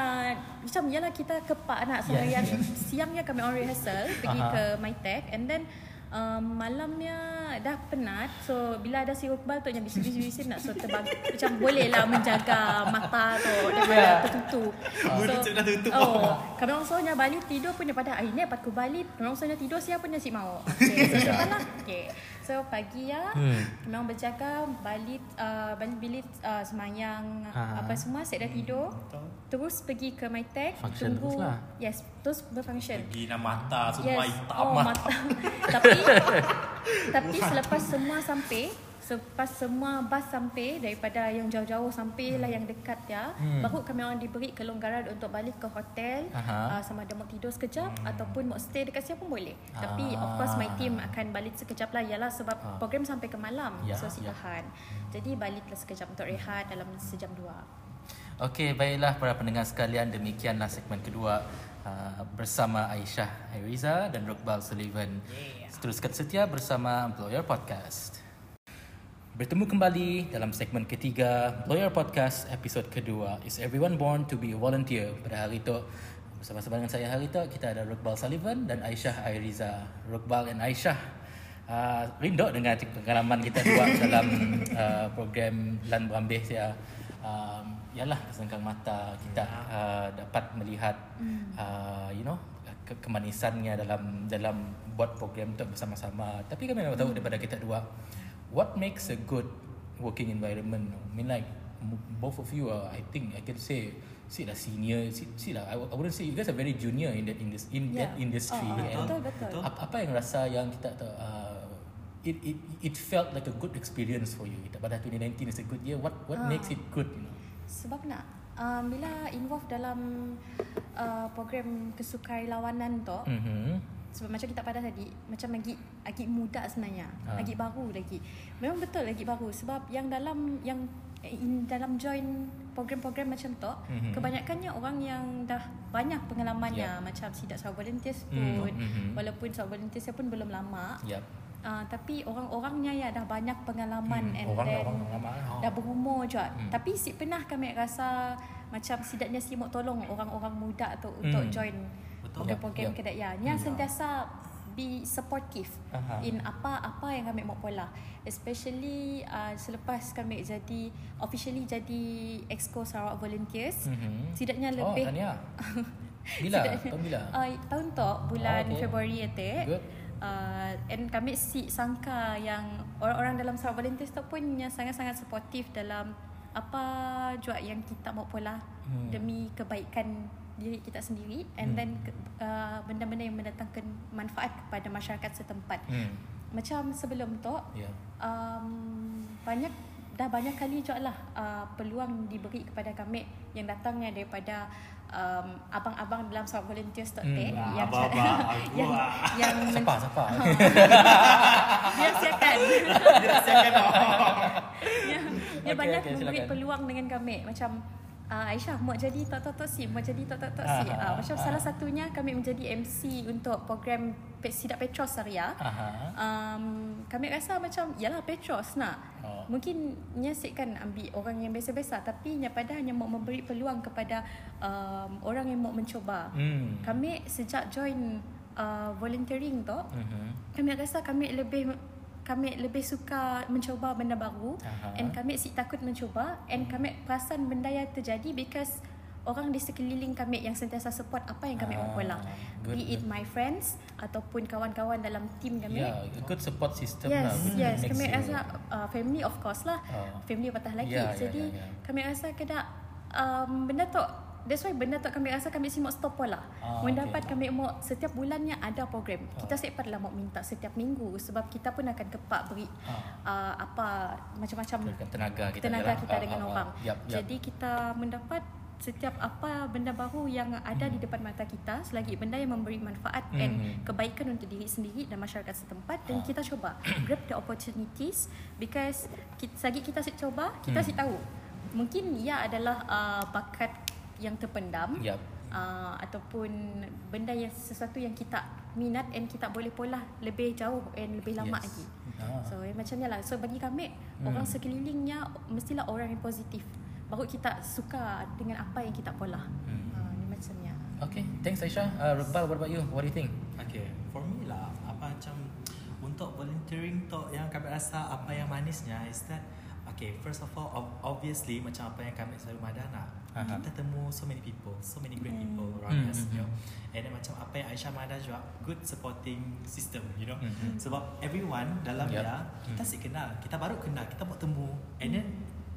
macam yalah kita kepak nak Yes, seharian yes. siangnya kami on rehearsal pergi Aha. ke MyTech and then um, malamnya dah penat so bila ada si rukbal tu yang bising-bising nak so terbang macam boleh lah menjaga mata tu daripada Yeah. tertutup dah tutup. oh, kami orang soalnya Bali tidur punya pada hari ni dapat ku Bali kami orang soalnya tidur siapa nasi mau okay, so, lah. okay. So pagi ya Hmm. orang berjaga Bali uh, Bali bilik uh, semayang Ha. apa semua set dah tidur terus pergi ke my tech Function tunggu terus lah. yes terus berfunction Gina mata semua Yes. hitam. Oh, mata. tapi tapi selepas semua sampai, selepas semua bas sampai daripada yang jauh-jauh sampai lah yang dekat ya, Hmm. baru kami orang diberi kelonggaran untuk balik ke hotel Aha. uh, sama ada mau tidur sekejap ataupun mau stay dekat siapa pun boleh. Tapi of Ah. course my team akan balik sekejap lah ialah sebab Ah. program sampai ke malam. Ya, so si ya. tahan. Jadi baliklah sekejap untuk rehat dalam sejam dua. Okey, baiklah para pendengar sekalian, demikianlah segmen kedua uh, bersama Aisyah Airiza dan Rukbal Sullivan. Teruskan setia bersama Employer Podcast. Bertemu kembali dalam segmen ketiga Employer Podcast episod kedua. Is everyone born to be a volunteer? Pada hari itu bersama-sama dengan saya hari itu kita ada Rukbal Sullivan dan Aisyah Airiza. Rukbal dan Aisyah uh, rindu dengan pengalaman kita dua dalam uh, program Lan Berambih saya. Um, yalah kesengkang mata kita uh, dapat melihat uh, you know ke- kemanisannya dalam dalam buat program tu bersama-sama. Tapi kami memang tahu daripada kita dua what makes a good working environment. I mean like both of you are I think I can say see lah senior see, see lah I, I wouldn't say you guys are very junior in that in this in that Yeah. industry Oh, oh, and betul, betul. apa, apa yang rasa yang kita tahu uh, it, it it felt like a good experience for you kita pada 2019 is a good year what what Ah. makes it good you know Sebab nak um, bila involve dalam uh, program kesukarelawanan tu, Mhm. Sebab macam kita pada tadi, macam lagi lagi muda sebenarnya, Ha. lagi baru lagi. Memang betul lagi baru sebab yang dalam yang in dalam join program-program macam tu, Mhm. kebanyakannya orang yang dah banyak pengalamannya Ya. macam sidak sahabat volunteers Mm, pun, mhm. walaupun sahabat volunteers pun belum lama. Yep. Uh, tapi orang-orangnya ya dah banyak pengalaman Hmm, and orang- then orang lama. Oh. dah berumur juga. Hmm. Tapi si pernah kami rasa macam sidaknya si mau tolong orang-orang muda tu untuk Hmm. join. Program-program yep. kedai yang sentiasa be supportive Aha. in apa-apa yang kami mau pola. Especially uh, selepas kami jadi officially jadi Exco Sarawak Volunteers. Mhm. Sidaknya Oh, lebih tahniah. Bila? Tahun bila? Uh, tahun tu bulan Oh, okay. Februari atik. Good. Uh, and kami si sangka yang orang-orang dalam Sarawak Volunteers tu pun yang sangat-sangat supportive dalam apa juga yang kita mau pola Hmm. demi kebaikan diri kita sendiri and Hmm. then uh, benda-benda yang mendatangkan manfaat kepada masyarakat setempat. Hmm. Macam sebelum tu Ya. um, banyak dah banyak kali juga lah uh, peluang diberi kepada kami yang datangnya daripada um, abang-abang dalam Sarawak Volunteers tu Hmm. Ah, yang abang-abang, yang gua. yang men- Siapa siapa? dirahsiakan Dirahsiakan oh. yang, yang Okey, banyak okey, memberi silakan. peluang dengan kami macam uh, Aisyah mau jadi tok tok tok si mau jadi tok tok tok si uh, macam ah. salah satunya kami menjadi MC untuk program Pe- Sidak Petros Saria Aha. um, kami rasa macam yalah Petros nak Oh. mungkin nyasik kan ambil orang yang biasa-biasa tapi nya pada hanya mau memberi peluang kepada um, orang yang mau mencuba Hmm. kami sejak join uh, volunteering tu Mhm. kami rasa kami lebih kami lebih suka mencuba benda baru Aha. and kami si takut mencuba and kami perasan benda yang terjadi because orang di sekeliling kami yang sentiasa support apa yang kami Ah, mau pola good, be it good. my friends ataupun kawan-kawan dalam team kami a good support system Yes, lah. which yes. makes Kami rasa uh, family of course lah. Oh. Family patah lagi. Ya, ya, Jadi ya, ya. kami rasa kena um, benda tu That's why benda tu kami rasa kami simuk stop pola. Ah, Mendapat okay. kami mau setiap bulannya ada program. Kita Oh. sepat lah mau minta setiap minggu sebab kita pun akan kepak beri Ah. uh, apa macam-macam tenaga kita tenaga lah. kita Ah, dengan ah, ah. orang. Yup, yup. Jadi kita mendapat setiap apa benda baru yang ada di depan mata kita selagi benda yang memberi manfaat Mhm. and kebaikan untuk diri sendiri dan masyarakat setempat dan Ah. kita cuba grab the opportunities because kita, selagi kita cuba kita Hmm. si tahu mungkin ia adalah uh, bakat yang terpendam Yup. uh, ataupun benda yang sesuatu yang kita minat and kita boleh pola lebih jauh and lebih lama Yes. lagi. Ah. So eh, macam ni lah. So bagi kami Hmm. orang sekelilingnya mestilah orang yang positif. Baru kita suka dengan apa yang kita pola. Hmm. Uh, ni macamnya. Okay, thanks Aisyah. Uh, Rukbal, what about you? What do you think? Okay, for me lah, apa macam untuk volunteering tu yang kami rasa apa yang manisnya is that Okay, first of all, ob- obviously macam apa yang kami selalu madah Aha. kita temu so many people, so many great people around Hmm, us, hmm, you know. And then macam apa yang Aisyah madah juga, good supporting system, you know. Hmm, Sebab everyone dalam Yup. dia kita Hmm. sih kenal, kita baru kenal, kita buat temu, and then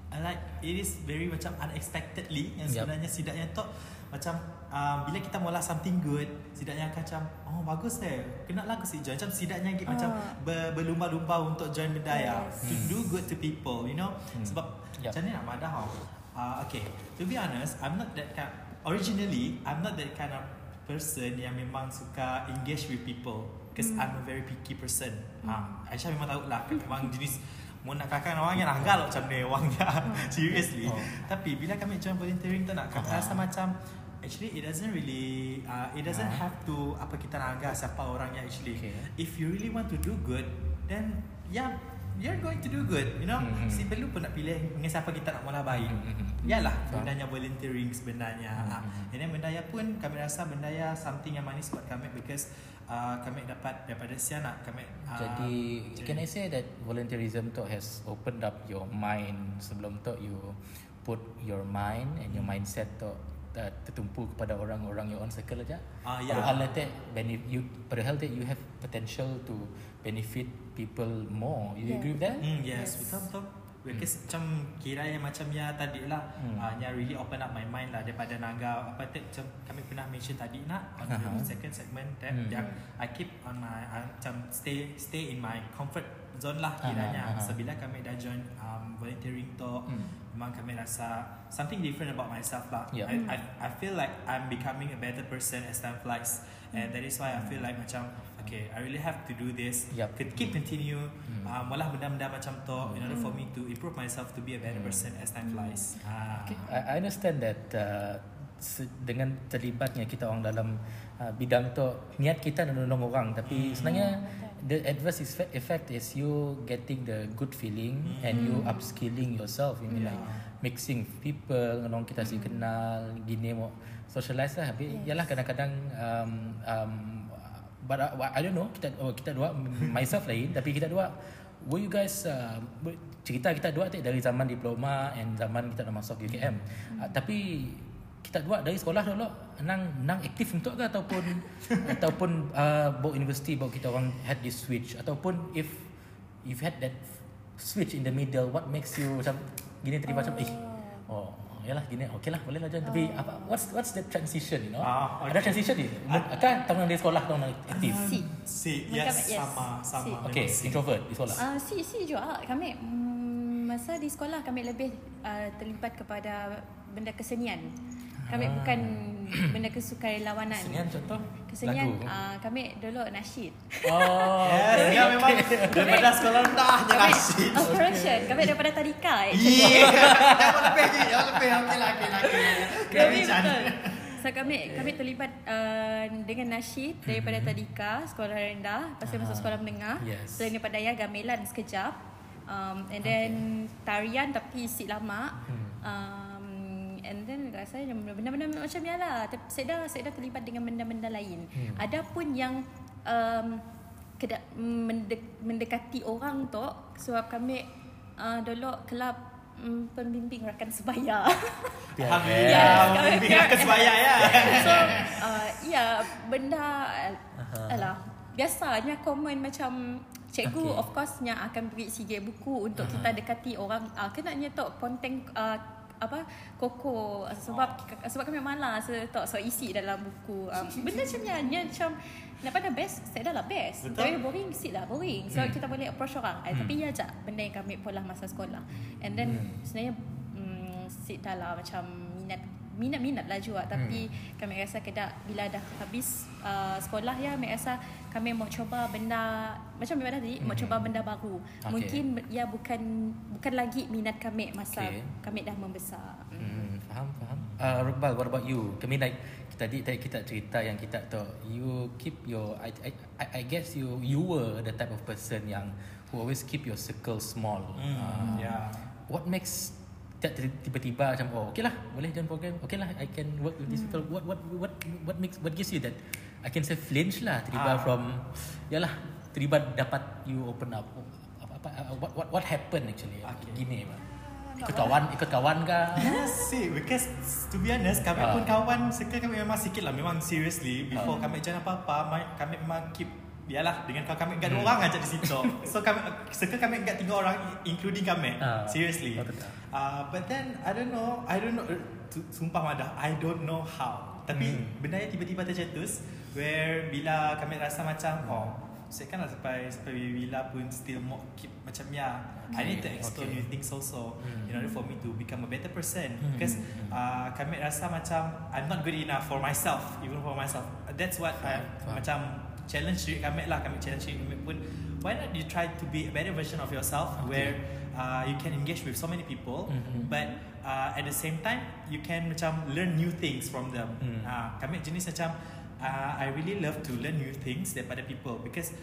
I like it is very macam unexpectedly yang sebenarnya sidaknya tu macam um, bila kita mula something good sidaknya akan macam oh bagus deh kenal lah aku si join macam sidaknya gitu macam Ah. ber, berlumba-lumba untuk join bendaya Yes. to do good to people you know Hmm. sebab Yup. macam ni nak madah tau uh, okay to be honest I'm not that kind originally I'm not that kind of person yang memang suka engage with people because Hmm. I'm a very picky person uh, Aisyah memang tahu lah memang jenis mau nak kakak orang yang anggal macam ni orangnya seriously Oh. tapi bila kami join volunteering tu nak kami Ah. rasa macam actually it doesn't really uh, it doesn't Ah. have to apa kita nak anggar siapa orangnya actually Okay. if you really want to do good then yeah you're going to do good you know Hmm. si perlu pun nak pilih dengan siapa kita nak mula baik Hmm, hmm, hmm. Yalah Faham. bendanya volunteering sebenarnya Hmm, ah. hmm. And then bendaya pun kami rasa bendaya something yang manis buat kami because uh, kami dapat daripada Siana kami uh, Jadi can I say that volunteerism tu has opened up your mind sebelum tu you put your mind and your mindset tu uh, tertumpu kepada orang-orang your own circle aja. Ah, ya. Padahal that benefit you padahal that you have potential to benefit people more. You Yeah, agree with that? Hmm, yes, Yes. betul betul. Because macam kira yang macam ya tadi lah Hmm. uh, Yang really open up my mind lah Daripada naga Apa tu macam kami pernah mention tadi nak On the Aha. second segment that Hmm. Yang I keep on my uh, Macam stay stay in my comfort zone lah kiranya aha. So bila kami dah join um, volunteering tu Hmm. Memang kami rasa Something different about myself lah Yeah. I, I, I feel like I'm becoming a better person as time flies And that is why I feel like macam Okay, I really have to do this Yup. Could keep continue Hmm. uh, Malah benda-benda macam tu In order for me to improve myself To be a better Hmm. person as time flies ah. Okay, I, I understand that uh, se- dengan terlibatnya kita orang dalam uh, bidang tu niat kita nak menolong orang tapi sebenarnya the adverse effect, effect is you getting the good feeling and you upskilling yourself. You mean Yeah. like mixing people orang kita si kenal gini mau socialize lah. Tapi Yes. yalah kadang-kadang um, um, but I, I don't know. Kita oh, kita dua myself lain tapi kita dua. Were you guys uh, cerita kita dua tu dari zaman diploma and zaman kita nak masuk UKM uh, tapi kita dua dari sekolah dulu nang nang aktif untuk ke ataupun ataupun uh, bawa universiti bawa kita orang had this switch ataupun if you've had that switch in the middle what makes you macam gini terima macam eh oh yalah gini okey lah boleh lah John tapi apa what's what's the transition you know Ah, ada okay. transition ni kan tahun dari sekolah tahun aktif Si. Si, Macam- yes, yes. sama, sama. Si. okay si. introvert di sekolah Uh, si si juga kami mm, masa di sekolah kami lebih uh, terlibat kepada benda kesenian. Kami Ah. bukan benda kesukai lawanan. Kesenian contoh Kesenian lagu uh, kami dulu nasyid. oh Yes, dia memang daripada sekolah rendahnya Kami nasib. oh, correction, kami daripada tadika. eh. Yeah, jangan lebih lagi, jangan lebih. Okey lah, okey lah, okey lah. Kami betul. So kami kami terlibat uh, dengan nasyid daripada tadika sekolah rendah, lepas tu masuk Ah, sekolah menengah. yes. Selain daripada ya gamelan sekejap. Um, and then tarian tapi isi lama. Hmm. Um, and then rasa benda-benda macam ni lah. Tapi saya dah saya dah terlibat dengan benda-benda lain. Hmm. Ada pun yang um, keda, mendek, mendekati orang tu sebab kami uh, dulu kelab um, pembimbing rakan sebaya. Alhamdulillah, Yes, kami pembimbing pihak- akan sebaya ya. so uh, ya benda Aha. alah biasanya komen macam cikgu Okay. of course yang akan beri sige buku untuk Aha. kita dekati orang uh, kenanya tok konten uh, apa koko sebab sebab kami malas tok so isi dalam buku um, benda macam ni macam nak pada best saya dah lah best Betul. tapi boring sit lah boring so Hmm. kita boleh approach orang eh, Hmm. tapi ya je benda yang kami pola masa sekolah and then Hmm. sebenarnya mm, sit dah lah macam minat-minat lah juga tapi Hmm. kami rasa kedak bila dah habis uh, sekolah ya kami rasa kami mau coba benda macam mana tadi mau Hmm. coba benda baru Okay. mungkin ya bukan bukan lagi minat kami masa Okay. kami dah membesar Hmm, faham, faham. Uh, Rukbal, what about you? Kami like tadi tadi kita cerita yang kita tu you keep your I, I I guess you you were the type of person yang who always keep your circle small. Hmm, Uh, ya. What makes tiba-tiba macam oh okay lah boleh join program okay lah I can work with these people what what what what makes what gives you that I can say flinch lah tiba Ah. from yalah tiba dapat you open up apa apa uh, what what what happened actually Okay. gini Pak. ikut kawan ikut kawan kah Yes, see, because to be honest, kami Ah. pun kawan, circle kami memang sikit lah. Memang seriously, before Ah. kami join apa-apa, kami memang keep Yalah, dengan kau kami enggak dua Hmm. orang aja di situ. So kami circle kami enggak tiga orang including kami. Ah. Seriously. Uh, but then I don't know, I don't know uh, sumpah madah, I don't know how. Tapi Hmm. benda yang tiba-tiba tercetus where bila kami rasa macam oh, saya kan lah sampai sampai bila pun still more keep macam ya I need to Okay, explore okay. new things also Hmm. in order for me to become a better person Hmm. because uh, kami rasa macam I'm not good enough for myself even for myself that's what I, Faham. macam challenge diri kami lah kami challenge diri kami pun why not you try to be a better version of yourself Okay. where uh, you can engage with so many people Mhm. but uh, at the same time you can macam learn new things from them Hmm. uh, kami jenis macam uh, I really love to learn new things daripada people because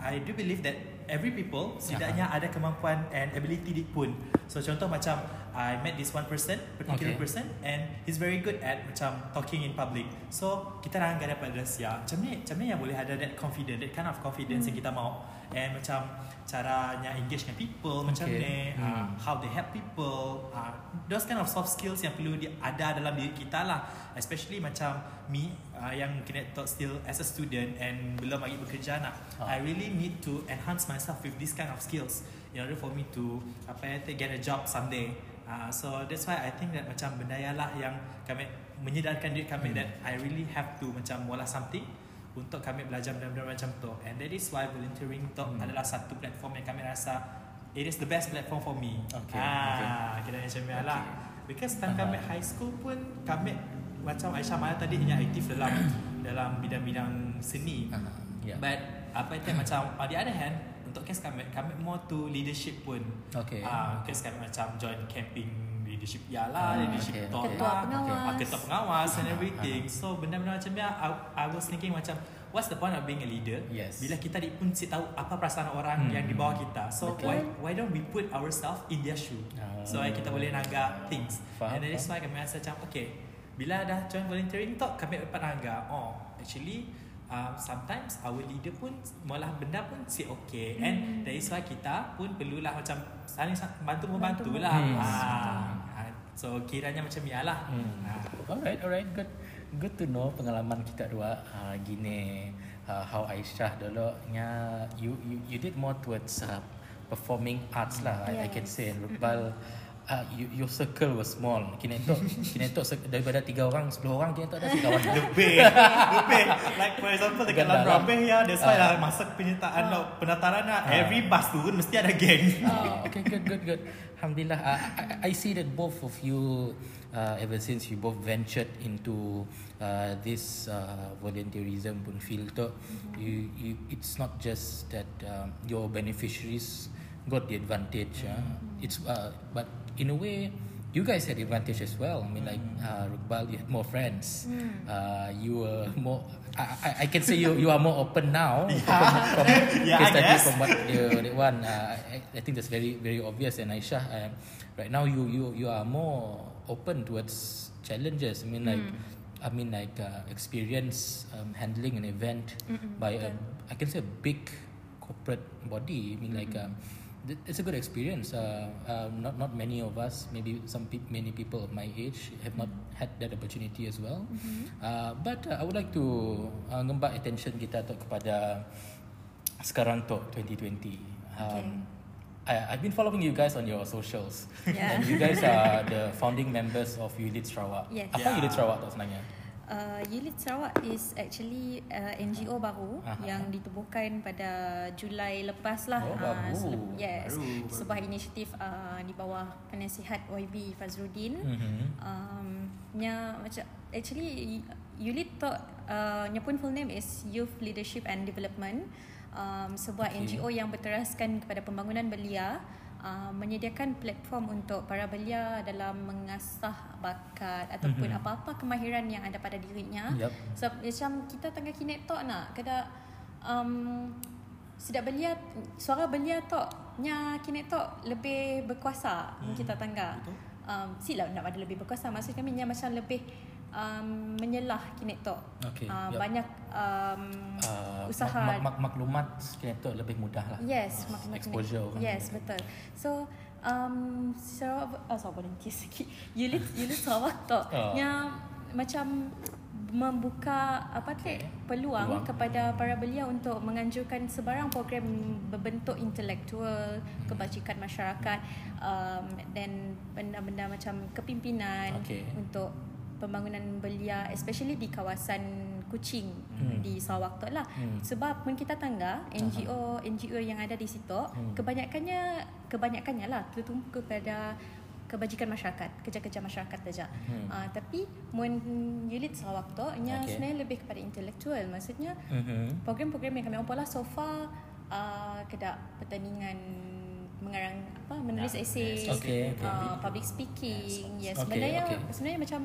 I do believe that every people setidaknya ada kemampuan and ability dia pun. So contoh macam I met this one person, particular Okay. person and he's very good at macam talking in public. So kita orang agak dapat rahsia. Macam ni, macam ni yang boleh ada that confidence, that kind of confidence yang kita mau. And macam caranya engage dengan people macam Okay. ni, uh, Hmm. how they help people, uh, those kind of soft skills yang perlu dia ada dalam diri kita lah. Especially macam me uh, yang kena talk still as a student and belum lagi bekerja nak. Ah. I really need to enhance myself with this kind of skills in order for me to apa ya, to get a job someday. Uh, so that's why I think that macam benda yang lah yang kami menyedarkan diri kami Hmm. that I really have to macam wala something untuk kami belajar benda-benda macam tu. And that is why volunteering tu Hmm. adalah satu platform yang kami rasa it is the best platform for me. Okay, Ah, kira macam ni lah. Because time Aha. kami high school pun kami macam Aisyah Maya tadi yang aktif dalam dalam bidang-bidang seni. Ah, yeah. But apa itu macam on the other hand untuk kes kami kami more to leadership pun. Okay. Ah, kes kami macam join camping leadership ya lah, Ah, leadership okay, talk okay. Ketua lah, pengawas. ah, ketua pengawas and Ah, everything. So benda-benda macam ni I, I was thinking macam what's the point of being a leader? Yes. Bila kita pun tahu apa perasaan orang Hmm. yang di bawah kita. So Betul. why why don't we put ourselves in their shoe? Ah. So kita boleh naga things. Faham, and that is why kami rasa macam okay. Bila dah join volunteering tu kami dapat naga. Oh, actually uh, sometimes our leader pun malah benda pun si okay and that is why kita pun perlulah macam saling sa- bantu membantu Bantu lah. Ah, ah, so kiranya macam ya lah. Hmm. Ah. Alright, alright, good. Good to know pengalaman kita dua uh, gini uh, how Aisyah dulu nya you you you did more towards uh, performing arts lah I, I can Yes. say Rukbal uh, you, your circle was small kini tu kini tu daripada tiga orang sepuluh orang kini tu ada kawan. Lebih Lebih Like for example Dekat dalam. Rabeh ya That's why Ah. lah Masa penyertaan lah Pendaftaran lah Ah. Every bus turun Mesti ada geng Ah, okay, good, good, good. Alhamdulillah. Uh, I, I see that both of you, uh, ever since you both ventured into uh, this uh, volunteerism pun field tu, you, you, it's not just that um, your beneficiaries got the advantage. Uh, it's uh, but in a way. You guys had advantage as well. I mean, like uh, Rukbal, you had more friends. Uh, you were more. I, I, I can say you you are more open now. From, from Yeah, I guess. from what the that one uh, I, I think that's very very obvious and Aisyah uh, right now you you you are more open towards challenges I mean like I mean like uh, experience um, handling an event by a I can say a big corporate body I mean like um, th- it's a good experience. Uh, uh, not not many of us maybe some pe- many people of my age have not had that opportunity as well. Uh, but uh, I would like to uh, ngembak attention kita to kepada sekarang tu 2020 um, I, I've been following you guys on your socials. Yeah. and you guys are the founding members of Unit Sarawak. Yes. apa Yeah. Unit Sarawak tu sebenarnya Uh, Unit Sarawak is actually uh, NGO baru Aha. yang ditubuhkan pada Julai lepas lah. Oh, Ah, baru. selep- yes, Baru, sebuah inisiatif uh, di bawah penasihat YB Fazrudin. Mhm. Um, nya macam actually Unit tu uh, nya pun full name is Youth Leadership and Development. Um, sebuah Okay. NGO yang berteraskan kepada pembangunan belia uh, menyediakan platform untuk para belia dalam mengasah bakat ataupun Mhm. apa-apa kemahiran yang ada pada dirinya. Yup. So macam kita tengah kinet tok nak kada um, sedap belia suara belia tok nya kinet tok lebih berkuasa hmm. kita tangga. Betul. Um, silap nak ada lebih berkuasa maksud kami nya macam lebih um, menyelah Kinetok. Okey, Uh, yup. banyak um, Uh, usaha mak, mak, maklumat Kinetok lebih mudah lah. Yes, Uh, maklumat exposure orang. Yes, betul. So um Sarawak oh Sarawak volunteer sikit. Unit unit Sarawak tu Oh. yang macam membuka apa Okay. okay. peluang, Peluang. kepada para belia untuk menganjurkan sebarang program berbentuk intelektual, Hmm. kebajikan masyarakat um, dan benda-benda macam kepimpinan Okay. untuk pembangunan belia especially di kawasan Kuching Hmm. di Sarawak tu lah. Hmm. Sebab pun kita tangga NGO NGO yang ada di situ Hmm. kebanyakannya kebanyakannya lah tertumpu kepada kebajikan masyarakat, kerja-kerja masyarakat saja. Hmm. Uh, tapi mun unit Sarawak tu nya Okay. sebenarnya lebih kepada intelektual. Maksudnya Mhm. program-program yang kami ompolah so far uh, kedak pertandingan mengarang apa menulis Ya, esei, Okay, okay. uh, public speaking. Yes, Okay, sebenarnya okay. sebenarnya macam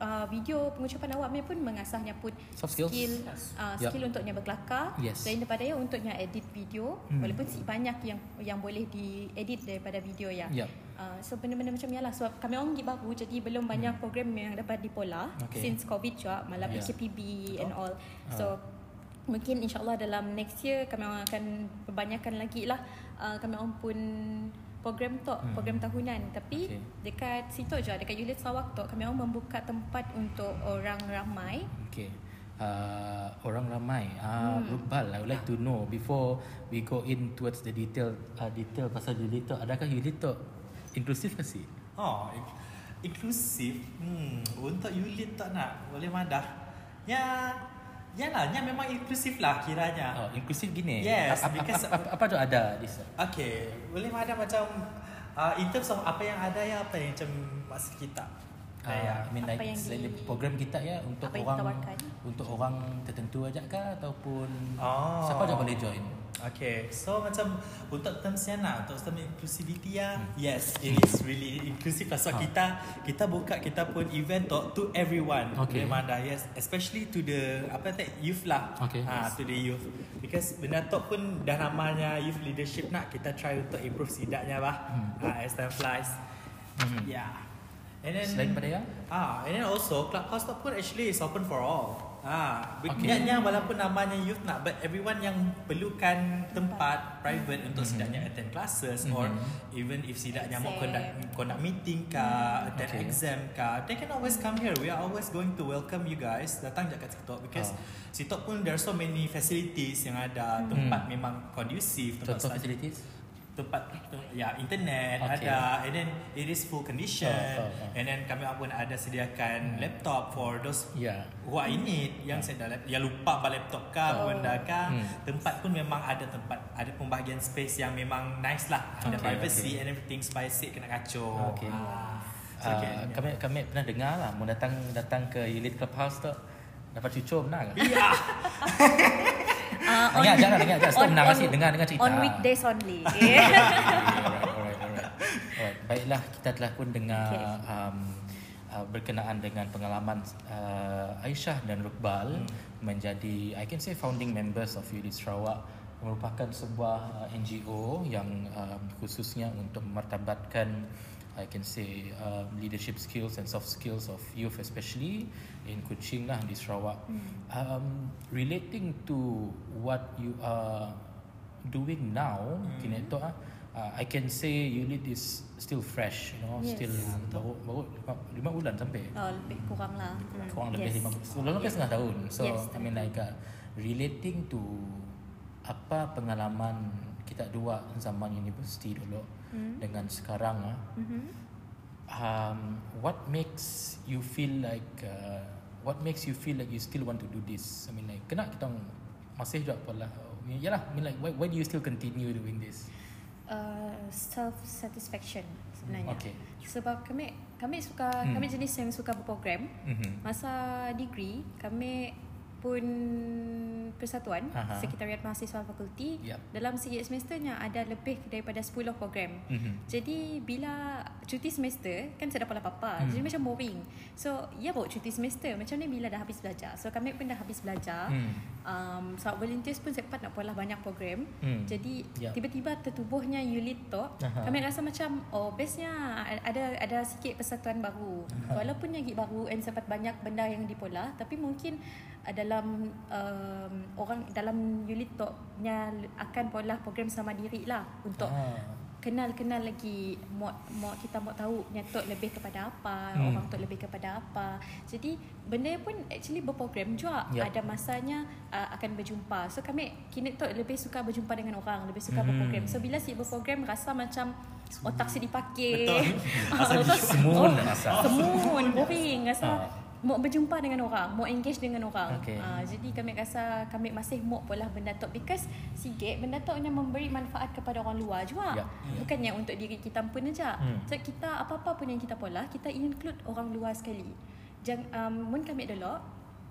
uh, video pengucapan awak pun mengasahnya pun Soft skills. skill uh, Yup. skill untuknya berkelakar Yes. dan daripada ya untuknya edit video Hmm. walaupun si banyak yang yang boleh diedit daripada video ya. Yup. Uh, so benda-benda macam ni lah sebab kami orang pergi baru jadi belum banyak program yang dapat dipola Hmm. Okay. since covid juga malah Yeah. PKPB and all. Ah. So mungkin insyaallah dalam next year kami orang akan perbanyakkan lagi lah uh, kami orang pun program tu Hmm. program tahunan tapi Okay. dekat situ je dekat Unit Sarawak tu kami orang membuka tempat untuk orang ramai Okay. Uh, orang ramai. Uh, Hmm. Rubal, I would like to know before we go in towards the detail uh, detail pasal unit tu, adakah unit tu inklusif ke sih? Oh, in- inklusif. Hmm, untuk Yulit tak nak boleh madah. Ya, yalah, ya memang inklusif lah kiranya. Oh, inklusif gini. Yes, Apa, apa, because- apa, apa, apa tu ada di sana? Okay, boleh madah macam uh, in terms of apa yang ada ya apa yang macam maksud kita. Uh. I mean Apa like yang di- program kita ya untuk apa orang untuk orang tertentu aja kah ataupun Oh. siapa aja boleh join? Okay, so macam untuk terms yang nak untuk term inclusivity ya, Hmm. yes, it is really inclusive lah. So Ah. kita kita buka kita pun event tu to everyone. Okay. Boleh manda, yes, especially to the apa tu youth lah. Okay. Ah, to the youth. Because benda tu pun dah namanya youth leadership nak kita try untuk improve sidaknya lah. Hmm. Ah, as time flies. Hmm. Yeah. And then Selain pada ya? Ah, and then also clubhouse tu pun actually is open for all. Ah, Okay. niatnya walaupun namanya youth nak, but everyone yang perlukan tempat private untuk Mhm. sidaknya attend classes Mhm. or even if sidaknya mau conduct conduct meeting kah, attend Okay. exam kah, they can always come here. We are always going to welcome you guys datang je kat Sitok because Oh. Sitok pun there are so many facilities yang ada, tempat memang conducive, tempat Contoh facilities? Tempat ya internet Okay. ada and then it is full condition Oh, oh, oh. and then kami pun ada sediakan laptop for those Ya. who are in it yang saya dah yang lupa bawa laptop kah Oh. benda kah Hmm. tempat pun memang ada tempat ada pembahagian space yang memang nice lah ada Okay, privacy okay. and everything supaya sit kena kacau Okay. ah, so, Uh, okay. kami kami pernah dengar lah mau datang datang ke Elite Clubhouse tu dapat cucur benar ke? uh, Dengar je lah, dengar je. Stop menang kasih, dengar- dengar cerita. on weekdays only alright, alright, alright. Alright, baiklah kita telah pun dengar Okay. um, uh, berkenaan dengan pengalaman uh, Aisyah dan Rukbal Hmm. menjadi I can say founding members of Unit Sarawak merupakan sebuah uh, NGO yang um, khususnya untuk memartabatkan I can say uh, leadership skills and soft skills of youth especially in Kuching lah di Sarawak. Um, relating to what you are doing now, Hmm. kini tu ah, uh, I can say unit is still fresh, you know, Yes. still baru baru lima, lima bulan sampai. oh, lebih kurang lah Hmm, Kurang lebih yes. lima bulan, lebih setengah tahun. So Yes, I mean like uh, relating to apa pengalaman kita dua zaman universiti dulu Hmm. dengan sekarang ah, Mhm. um, what makes you feel like uh, what makes you feel like you still want to do this? I mean like kena kita masih juga pula. Yalah, I mean like why, why do you still continue doing this? uh, self satisfaction sebenarnya. Okay. Sebab kami kami suka Hmm. kami jenis yang suka berprogram. Mhm. Masa degree kami pun persatuan Aha. Sekretariat Mahasiswa Fakulti Yup. dalam segi semesternya ada lebih daripada 10 program. Mhm. Jadi bila cuti semester kan saya dah pala apa Hmm. jadi macam boring so ya bawa cuti semester macam ni bila dah habis belajar so kami pun dah habis belajar Hmm. um, so volunteers pun sempat nak pola banyak program Hmm. jadi Ya. tiba-tiba tertubuhnya unit tu Aha. kami rasa macam oh bestnya ada ada sikit persatuan baru walaupun yang baru and sempat banyak benda yang dipola tapi mungkin uh, dalam um, orang dalam unit tu nya akan pola program sama diri lah untuk Ah. kenal-kenal lagi mau mau kita mau tahu nyatok lebih kepada apa Hmm. orang tu lebih kepada apa jadi benda pun actually berprogram juga Yup. ada masanya uh, akan berjumpa so kami kini tu lebih suka berjumpa dengan orang lebih suka Hmm. berprogram so bila si berprogram rasa macam otak si dipakai Betul. Rasa Otak- Semun oh, semun boring rasa Ah. Mau berjumpa dengan orang, mau engage dengan orang. Okay. Uh, jadi kami rasa kami masih mau pula benda tu because sikit benda tu hanya memberi manfaat kepada orang luar juga. Ya. Bukannya untuk diri kita pun aja. Hmm. So kita apa-apa pun yang kita pola, kita include orang luar sekali. Jang um, mun kami dulu,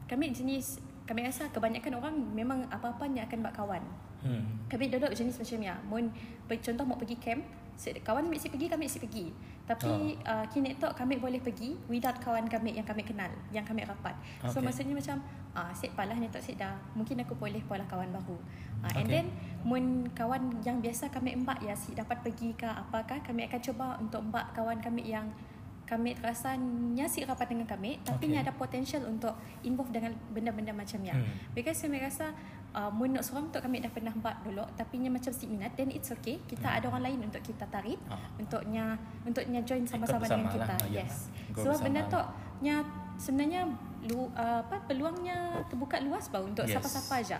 kami jenis kami rasa kebanyakan orang memang apa-apa yang akan buat kawan. Hmm. Kami duduk jenis macam ya. Mun contoh mau pergi camp, si- kawan mesti pergi, kami mesti pergi. Tapi uh, kini tu kami boleh pergi without kawan kami yang kami kenal, yang kami rapat. So maksudnya macam ah uh, set palah ni tak set dah. Mungkin aku boleh pola kawan baru. Uh, and Okay. then mun kawan yang biasa kami embak ya si dapat pergi ke apakah kami akan cuba untuk embak kawan kami yang kami rasa nyasik rapat dengan kami tapi Okay. okay. ada potential untuk involve dengan benda-benda macam ya. Hmm. Because kami rasa uh, mun seorang tu kami dah pernah buat dulu tapi nya macam si minat then it's okay. Kita Hmm. ada orang lain untuk kita tarik Ah. untuknya untuknya join sama-sama dengan kita. lah. Yes. Go Sebab bersama benda tu nya sebenarnya lu, uh, apa peluangnya terbuka luas bau untuk Yes. siapa-siapa aja.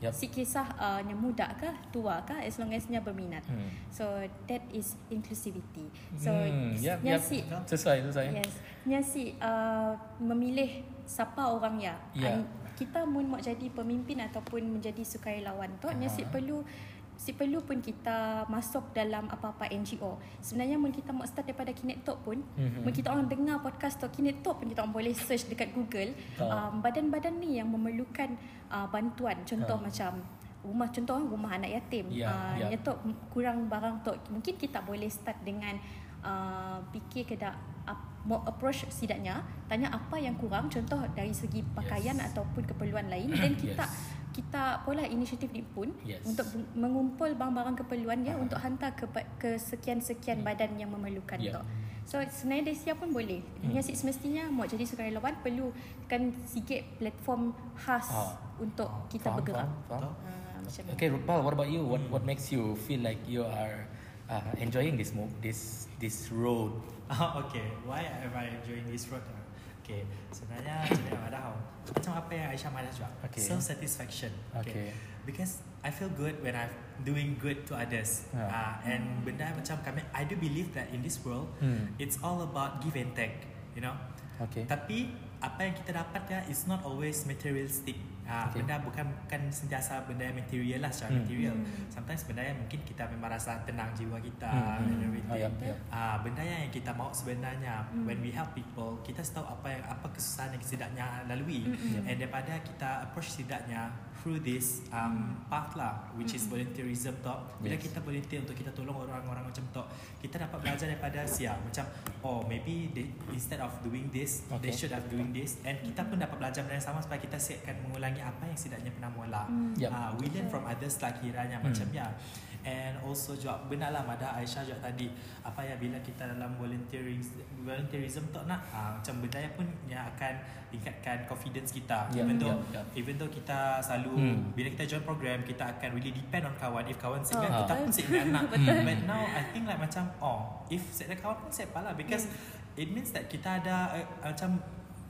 Yup. Si kisah uh, yang muda ke tua ke as long as nya berminat. Hmm. So that is inclusivity. So Hmm, yap, nya yap. si Sesuai, sesuai. Yes. Nya si uh, memilih siapa orang ya. Ya. An- kita mun mau jadi pemimpin ataupun menjadi sukarelawan tu nya si perlu si perlu pun kita masuk dalam apa-apa NGO. Sebenarnya mun kita mau start daripada Kinetok pun, Mhm. mun kita orang dengar podcast tu Kinetok pun kita orang boleh search dekat Google Ah. um, badan-badan ni yang memerlukan uh, bantuan. Contoh Ah. macam rumah contoh rumah anak yatim. Ya, Ah, ya. nya tu kurang barang tu. Mungkin kita boleh start dengan uh, fikir kedak ap- mau approach sidaknya tanya apa yang kurang contoh dari segi pakaian Yes. ataupun keperluan lain dan kita Yes. kita pola inisiatif ni pun Yes. untuk mengumpul barang-barang keperluan dia Ah. untuk hantar ke ke sekian-sekian badan yang memerlukan Ya. tu. So sebenarnya dari siapa pun boleh. Hmm. Hmm. semestinya mau jadi sukarelawan perlu kan sikit platform khas Ah. untuk kita Faham, bergerak. faham, faham. Ah, macam. Okay, Rupal, what about you? What what makes you feel like you are uh, enjoying this move, this this road? Ah, okay. Why am I enjoying this road? Okay. Sebenarnya macam mana Madah tau. Macam apa yang Aisyah Madah juga. Okay. Self satisfaction. Okay. Because I feel good when I'm doing good to others. Yeah. Ah, and benda macam kami, I do believe that in this world, Hmm. it's all about give and take. You know. Okay. Tapi apa yang kita dapat ya is not always materialistic. Ah, Okay. benda bukan bukan sentiasa benda yang material lah secara Hmm. material. Hmm. Sometimes benda yang mungkin kita memang rasa tenang jiwa kita Hmm. and everything. Ah, yap, yap. Ah, benda yang kita mahu sebenarnya Hmm. when we help people, kita tahu apa yang apa kesusahan yang setidaknya lalui Mm-mm. and daripada kita approach setidaknya through this um, path lah which is volunteerism tu bila Yes. kita volunteer untuk kita tolong orang-orang macam tu kita dapat belajar daripada sia macam oh maybe they, instead of doing this okay. they should have doing this and kita pun dapat belajar benda yang sama supaya kita siapkan mengulangi apa yang setidaknya pernah mula Hmm. Yup. Ah, we learn from others lah kiranya Hmm. macam ya and also juga benar lah Mada Aisyah juga tadi apa ya bila kita dalam volunteering volunteerism tu nak ah, macam benda yang pun yang akan tingkatkan confidence kita Ya, even though ya, ya. even though kita selalu Hmm. bila kita join program kita akan really depend on kawan if kawan siap Oh, kita betul. pun siap nak Betul. but now I think like macam oh if siap kawan pun siap lah because it means that kita ada uh, macam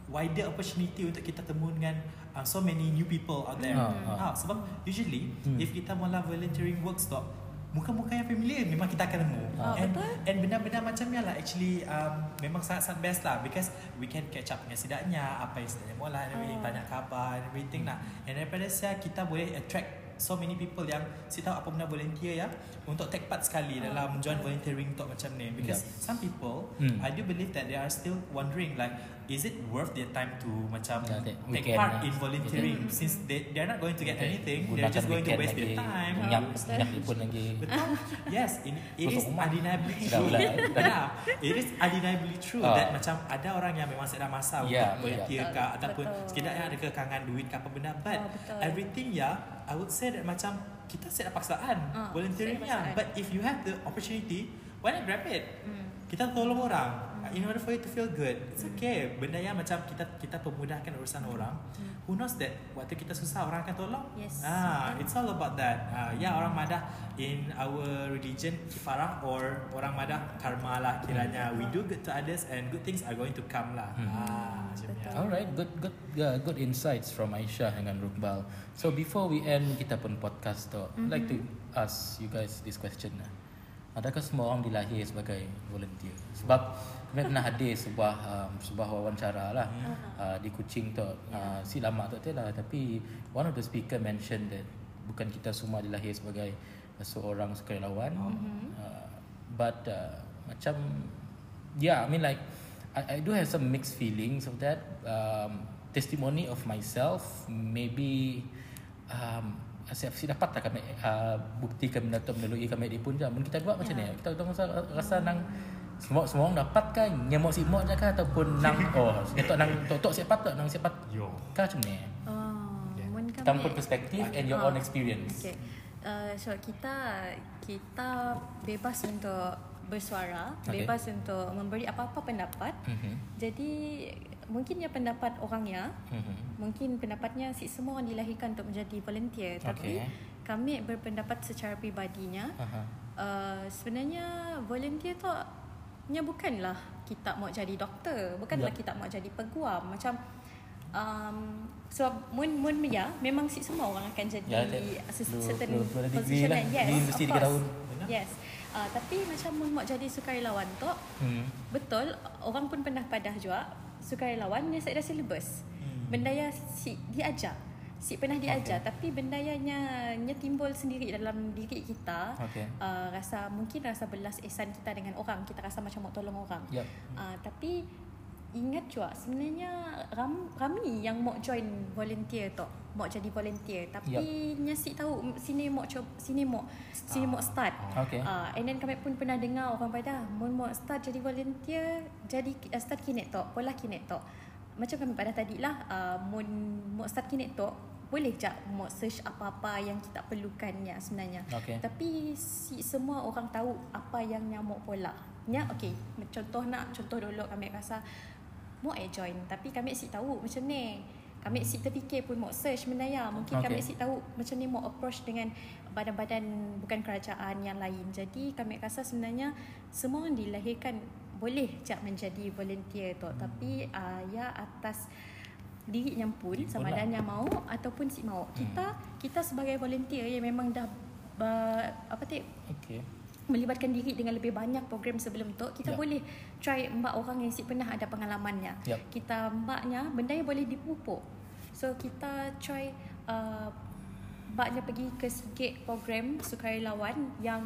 wider opportunity untuk kita temu dengan uh, so many new people out there. Ah, Ah, ah. sebab usually Hmm. if kita mula volunteering work stop muka-muka yang familiar memang kita akan temu. Ah, and, betul. and benda-benda macam ni lah actually um, memang sangat-sangat best lah because we can catch up dengan sidaknya apa yang sidaknya mula and everything Ah. tanya khabar and everything lah and daripada saya kita boleh attract so many people yang si tahu apa benda volunteer ya untuk take part sekali dalam join volunteering talk macam ni because Yeah. some people Hmm. I do believe that they are still wondering like is it worth their time to macam Yeah, take take weekend part lah. in volunteering since they they are not going to get Okay. anything they're Gunakan just going to waste their lagi. time Minyak, Betul. minyak pun lagi. Betul. Yes, it, it is undeniably Dah true. yeah, it is undeniably true Ah. that macam ada orang yang memang sedang masa Yeah, untuk volunteer yeah. ke ataupun Betul. sekadar ada kekangan duit ke apa benda. But betul. everything ya, I would say that macam kita set paksaan Ah, volunteering paksaan. But if you have the opportunity, why not grab it? Hmm. Kita tolong orang in order for you to feel good. It's okay. Benda yang macam kita kita pemudahkan urusan orang. Who knows that waktu kita susah orang akan tolong? Yes. Ah, it's all about that. Ah, ya orang madah in our religion kifarah or orang madah karma lah kiranya. We do good to others and good things are going to come lah. Hmm. Ah, macam. Alright, good good uh, good insights from Aisyah dengan Rukbal. So before we end kita pun podcast tu, I'd like to ask you guys this question lah. Adakah semua orang dilahir sebagai volunteer? Sebab kami pernah hadir sebuah um, sebuah wawancara lah uh, di Kuching tu. Uh, si lama tu lah tapi one of the speaker mentioned that bukan kita semua dilahir sebagai seorang sukarelawan. Uh, but uh, macam yeah, I mean like I, I do have some mixed feelings of that. Um, testimony of myself, maybe um, saya si dapat tak kami uh, buktikan benda tu melalui kami di pun je. Mun kita buat macam ni, kita orang rasa, rasa nang semua semua orang dapat kan nyamuk si mok je kan ataupun nang oh kita nang tok tok siapa tok nang siapa Yo. kah macam ni Oh, perspektif and your own experience Okay. Uh, so kita kita bebas untuk bersuara, Okay. bebas untuk memberi apa-apa pendapat. Mhm. Jadi mungkin ya pendapat orangnya, Mhm. mungkin pendapatnya si semua orang dilahirkan untuk menjadi volunteer, tapi Okay. kami berpendapat secara pribadinya Aha. uh, sebenarnya volunteer tu nya bukanlah kita mau jadi doktor, bukanlah Yup. kita mau jadi peguam macam um, sebab mun mun ya memang si semua orang akan jadi Ya, tak- a cer- perlu- certain position lah. kan. yes universiti of tiga course. tahun. Benar. yes uh, tapi macam mun mau jadi sukarelawan tu Hmm. betul orang pun pernah padah juga sukarelawan dia ada silibus Hmm. benda yang si diajar si pernah diajar okay. tapi benda yang nya, timbul sendiri dalam diri kita Okay. uh, rasa mungkin rasa belas ihsan kita dengan orang kita rasa macam mau tolong orang Yup. uh, tapi ingat juga sebenarnya ram, ramai yang mau join volunteer tu mau jadi volunteer tapi Yup. nya si tahu sini mau coba sini mau sini mau start Okay. Uh, and then kami pun pernah dengar orang pada mun mau start jadi volunteer jadi uh, start kinet tu pola kinet tu macam kami pada tadi lah uh, mun mau start kinet tu boleh je mau search apa-apa yang kita perlukannya sebenarnya. Okay. tapi si semua orang tahu apa yang nyamuk pola nya okey contoh nak contoh dulu kami rasa mau eh join. Tapi kami si tahu macam ni. Kami si terfikir pun mau search benda ya mungkin Okay. kami si tahu macam ni mau approach dengan badan-badan bukan kerajaan yang lain. Jadi kami rasa sebenarnya semua dilahirkan boleh je menjadi volunteer tu tapi uh, ya atas diri yang pun sama lah. ada yang mau ataupun si mau kita kita sebagai volunteer yang memang dah ba, apa tu Okay. melibatkan diri dengan lebih banyak program sebelum tu kita Ya. boleh try mbak orang yang si pernah ada pengalamannya Yap. kita mbaknya benda yang boleh dipupuk so kita try uh, mbaknya pergi ke sikit program sukarelawan yang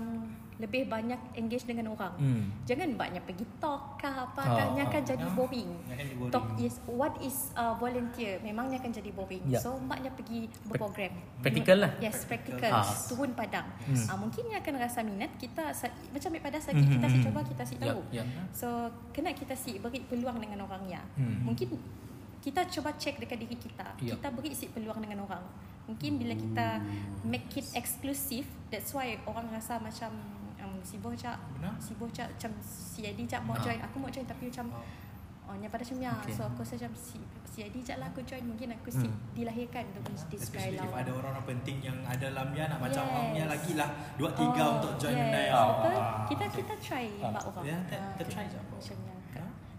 lebih banyak engage dengan orang Hmm. jangan mbaknya pergi talk kah apa kah nya akan ah. jadi boring boring. talk is what is uh, volunteer memangnya akan jadi boring Ya. so mbaknya pergi berprogram Practical lah. yes practical Ah. turun padang Hmm. Ah, mungkin yang akan rasa minat kita macam ambil pada sakit Hmm, kita hmm, si hmm. coba kita si tahu Ya, ya. so kena kita si beri peluang dengan orangnya Hmm. mungkin kita coba check dekat diri kita Ya. kita beri si peluang dengan orang mungkin bila kita make it exclusive that's why orang rasa macam si boh cak Benar. si boh cak macam si Adi cak mau Ah. join aku mau join tapi macam Oh. Oh, yang pada ya. Okay. So aku rasa macam si si Adi je lah aku join mungkin aku si Hmm. dilahirkan untuk menjadi Especially if sukarelawan. ada orang-orang penting yang ada dalam nak macam Yes. lagi lah dua tiga Oh, untuk join yes, benda. Betul. Ah, Kita okay. kita try Ah. mbak orang. Ya, kita- Ah, kita try je. Macam.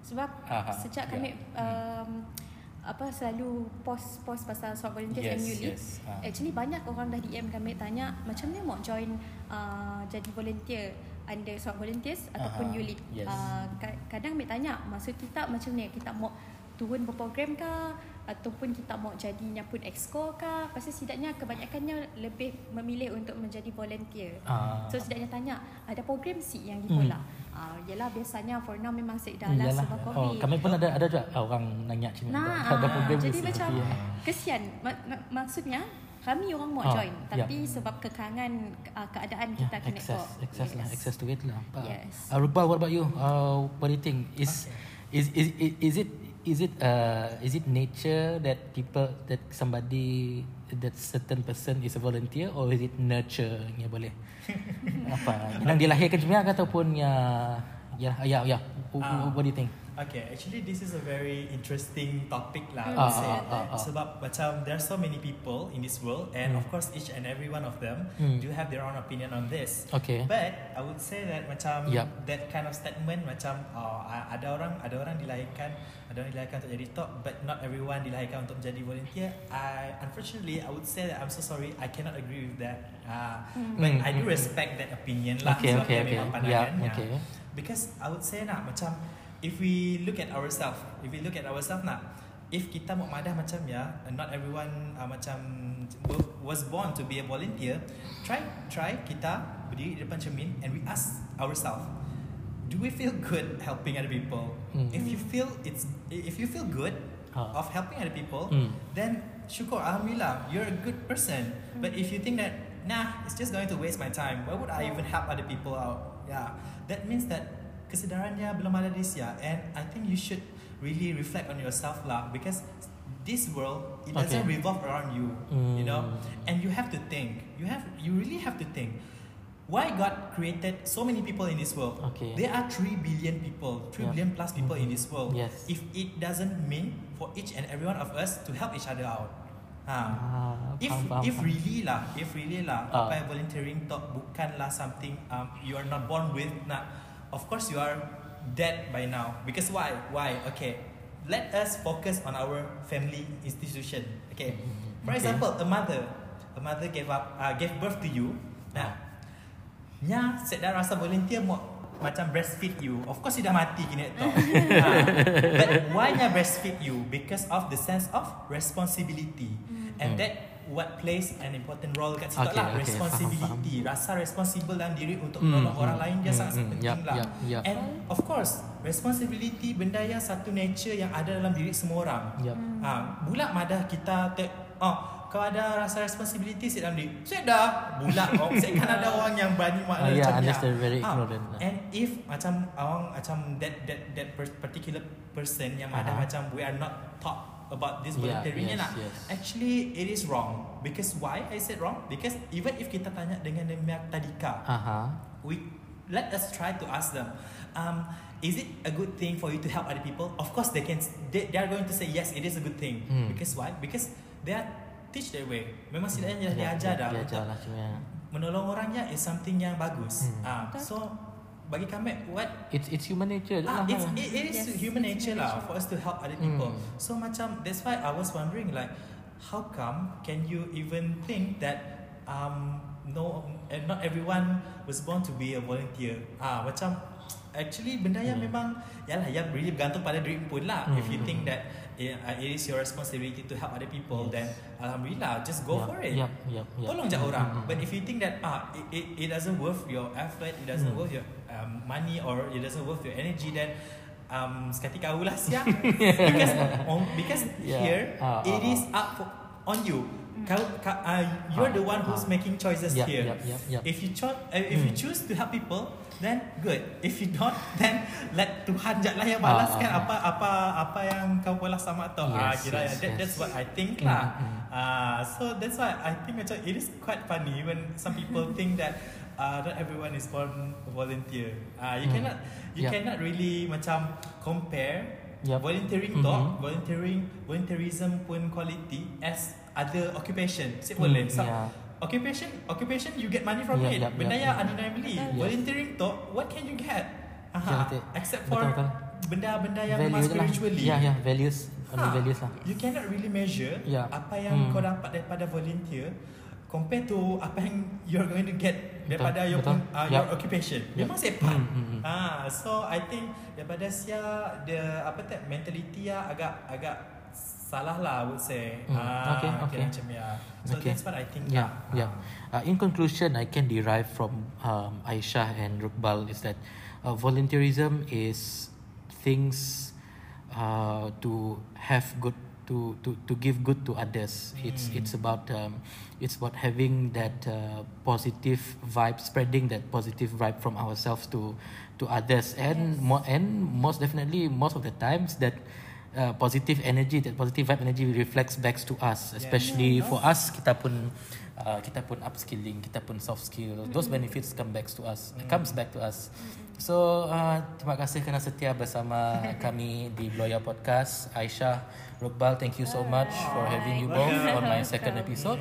Sebab Aha, sejak ya. kami um, apa selalu post post pasal soal volunteers Yes, and yes. Ah. Actually banyak orang dah DM kami tanya macam ni mau join uh, jadi volunteer under soal volunteers ataupun Aha, you lead. yes. Uh, ka- kadang kami tanya maksud kita macam ni kita mau turun berprogram ke ataupun kita mau jadinya pun exco kah pasti setidaknya kebanyakannya lebih memilih untuk menjadi volunteer Ah. so setidaknya tanya ada program si yang di Hmm. Pola ah yalah biasanya for now memang saya dah lah Yalah. sebab Oh, covid kami pun ada ada juga orang nanya macam Nah, ada program jadi di macam eh. kesian. Ma- ma- maksudnya kami orang mau Ah, join ya. tapi sebab kekangan uh, keadaan kita Yeah, kena access, kok. access lah, access to it lah. But, Yes. Uh, Rupal, what about you? Uh, what do you think? Is is, is is is it is it uh is it nature that people that somebody that certain person is a volunteer or is it nurture yang boleh apa yang dilahirkan ke ataupun ya ya ya ya what, Ah. what do you think? Okay, actually this is a very interesting topic lah. I Ah, would say. ah, ah, ah. Sebab macam there are so many people in this world and Hmm. of course each and every one of them Hmm. do have their own opinion on this. Okay. But I would say that macam Yup. that kind of statement macam oh, ada orang ada orang dilahirkan ada orang dilahirkan untuk jadi top but not everyone dilahirkan untuk menjadi volunteer. I unfortunately I would say that I'm so sorry I cannot agree with that. Uh, but Hmm, I do hmm, respect that opinion lah Okay, sebab okay, dia okay. memang Yeah, pandangannya. okay. Because I would say nak macam if we look at ourselves, if we look at ourselves nak if kita mau madah macam ya, not everyone uh, macam was born to be a volunteer, try try kita berdiri di depan cermin and we ask ourselves, do we feel good helping other people? Hmm. If you feel it's if you feel good Ah. of helping other people, Hmm. then syukur alhamdulillah you're a good person. But if you think that nah, it's just going to waste my time, why would I even help other people out? Yeah, that means that kesedarannya belum ada di sia and I think you should really reflect on yourself lah because this world it doesn't revolve around you, you know, and you have to think. You have you really have to think. Why God created so many people in this world? Okay. There are three billion people, three Yeah. billion plus people in Mhm. this world. Yes. If it doesn't mean for each and every one of us to help each other out. Ha. Ah, If faham, if faham. really lah, if really lah, Ah. apa volunteering talk bukanlah something um, you are not born with. Nah, of course you are dead by now. Because why? Why? Okay, let us focus on our family institution. Okay, for Okay. example, a mother, a mother gave up, uh, gave birth to you. Nah, nya set dah rasa volunteer mau macam breastfeed you. Of course you dah mati kini tu. ha. But why nya breastfeed you? Because of the sense of responsibility. And Hmm. that what plays an important role kat situ Okay, lah okay, responsibility rasa responsible dalam diri untuk Hmm, menolong orang hmm, lain dia hmm, sangat hmm, penting yup, lah yup, yup. and of course responsibility benda yang satu nature yang ada dalam diri semua orang Yup. ha, bulat madah kita te, oh, kau ada rasa responsibility sit dalam diri saya dah bulat oh, saya kan ada orang yang berani makna Ah, yeah, macam they're very Ah, ignorant lah. and if macam orang macam that that that per- particular person yang ada Aha. macam we are not taught about this Yeah, volunteering yes, lah. yes. actually it is wrong. Because why I said wrong? Because even if kita tanya dengan demiak tadika Aha. we let us try to ask them um, is it a good thing for you to help other people? Of course they can they, they are going to say yes it is a good thing. Hmm. because why? Because they are teach their way. Memang setidaknya dia ajar dah. Dia ajar untuk lah menolong orangnya is something yang bagus. Hmm. ah so bagi kami what It's it's human nature Ah, lah. it's, it, it is Yes, human nature lah for us to help other people. Mm. So macam that's why I was wondering like how come can you even think that um no and not everyone was born to be a volunteer. Ah macam actually benda yang Mm. memang yalah yang really bergantung pada diri pun lah. If you Mm. think that it, uh, it is your responsibility to help other people Yes. then alhamdulillah just go Yup, for it. Yup, yup, yup. Tolong je orang. Mm, mm, But if you think that ah it, it, it doesn't worth your effort, it doesn't Hmm. worth your um, money or it doesn't worth your energy, then um sekati kau lah siap. because on, because Yeah. here Ah, it ah, is up for, on you. Kau, kau uh, you're Ah, the one who's ah. making choices Yup, here. yup, yup, yup. If you cho- uh, if you Hmm. choose to help people, then good. If you don't, then let Tuhan je lah yang balaskan Ah, ah, ah. apa apa apa yang kau balas sama tu. ah Yes, kira yes, that, yes. that's what I think lah. mm. Ah, so that's why I think macam it is quite funny when some people think that uh, not everyone is born a volunteer. Ah, you Mm. cannot you Yup. cannot really macam compare Yup. volunteering Mhm. talk, volunteering volunteerism pun quality as other occupation. Sip Mm, boleh. So, yeah. Occupation, occupation you get money from Yup, it. yup, Benda yup, yang yup. undeniably. Yes. Volunteering talk, what can you get? Yeah, Aha, except for Betul, betul. benda-benda yang Value memang je lah. spiritually. Ya, ya, values. Only Ha, values lah. You cannot really measure Ya. apa yang Hmm. kau dapat daripada volunteer compare to apa yang you're going to get daripada Betul, your betul. uh, Ya. your occupation. Ya. Memang sepat. Hmm, hmm, hmm. Ah, so I think daripada sia the apa tak mentality ya agak agak masalah lah I would say. Hmm, Ah, okay, okay. Macam ya. So Okay. that's what I think. Yeah, lah. yeah. Uh, in conclusion, I can derive from um, Aisha and Rukbal is that uh, volunteerism is things uh, to have good to, to, to give good to others. It's it's about um, it's about having that uh, positive vibe, spreading that positive vibe from ourselves to to others, and mo- and most definitely most of the times that. Uh, positive energy, that positive vibe energy reflects back to us, especially for us. Kita pun uh, kita pun upskilling, kita pun soft skill. Those benefits come back to us, comes back to us. So uh, terima kasih kerana setia bersama kami di Bloya Podcast. Aisyah, Rukbal, thank you so much for having you both on my second episode.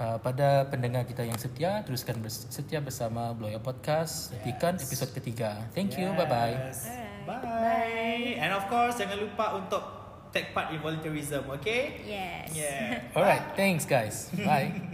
Uh, pada pendengar kita yang setia, teruskan bers- setia bersama Bloya Podcast. Nantikan episod ketiga. Thank you, bye bye. Yes. Bye. And of course, jangan lupa untuk take part in volunteerism, okay? Yes. Yeah. Alright, thanks guys. Bye.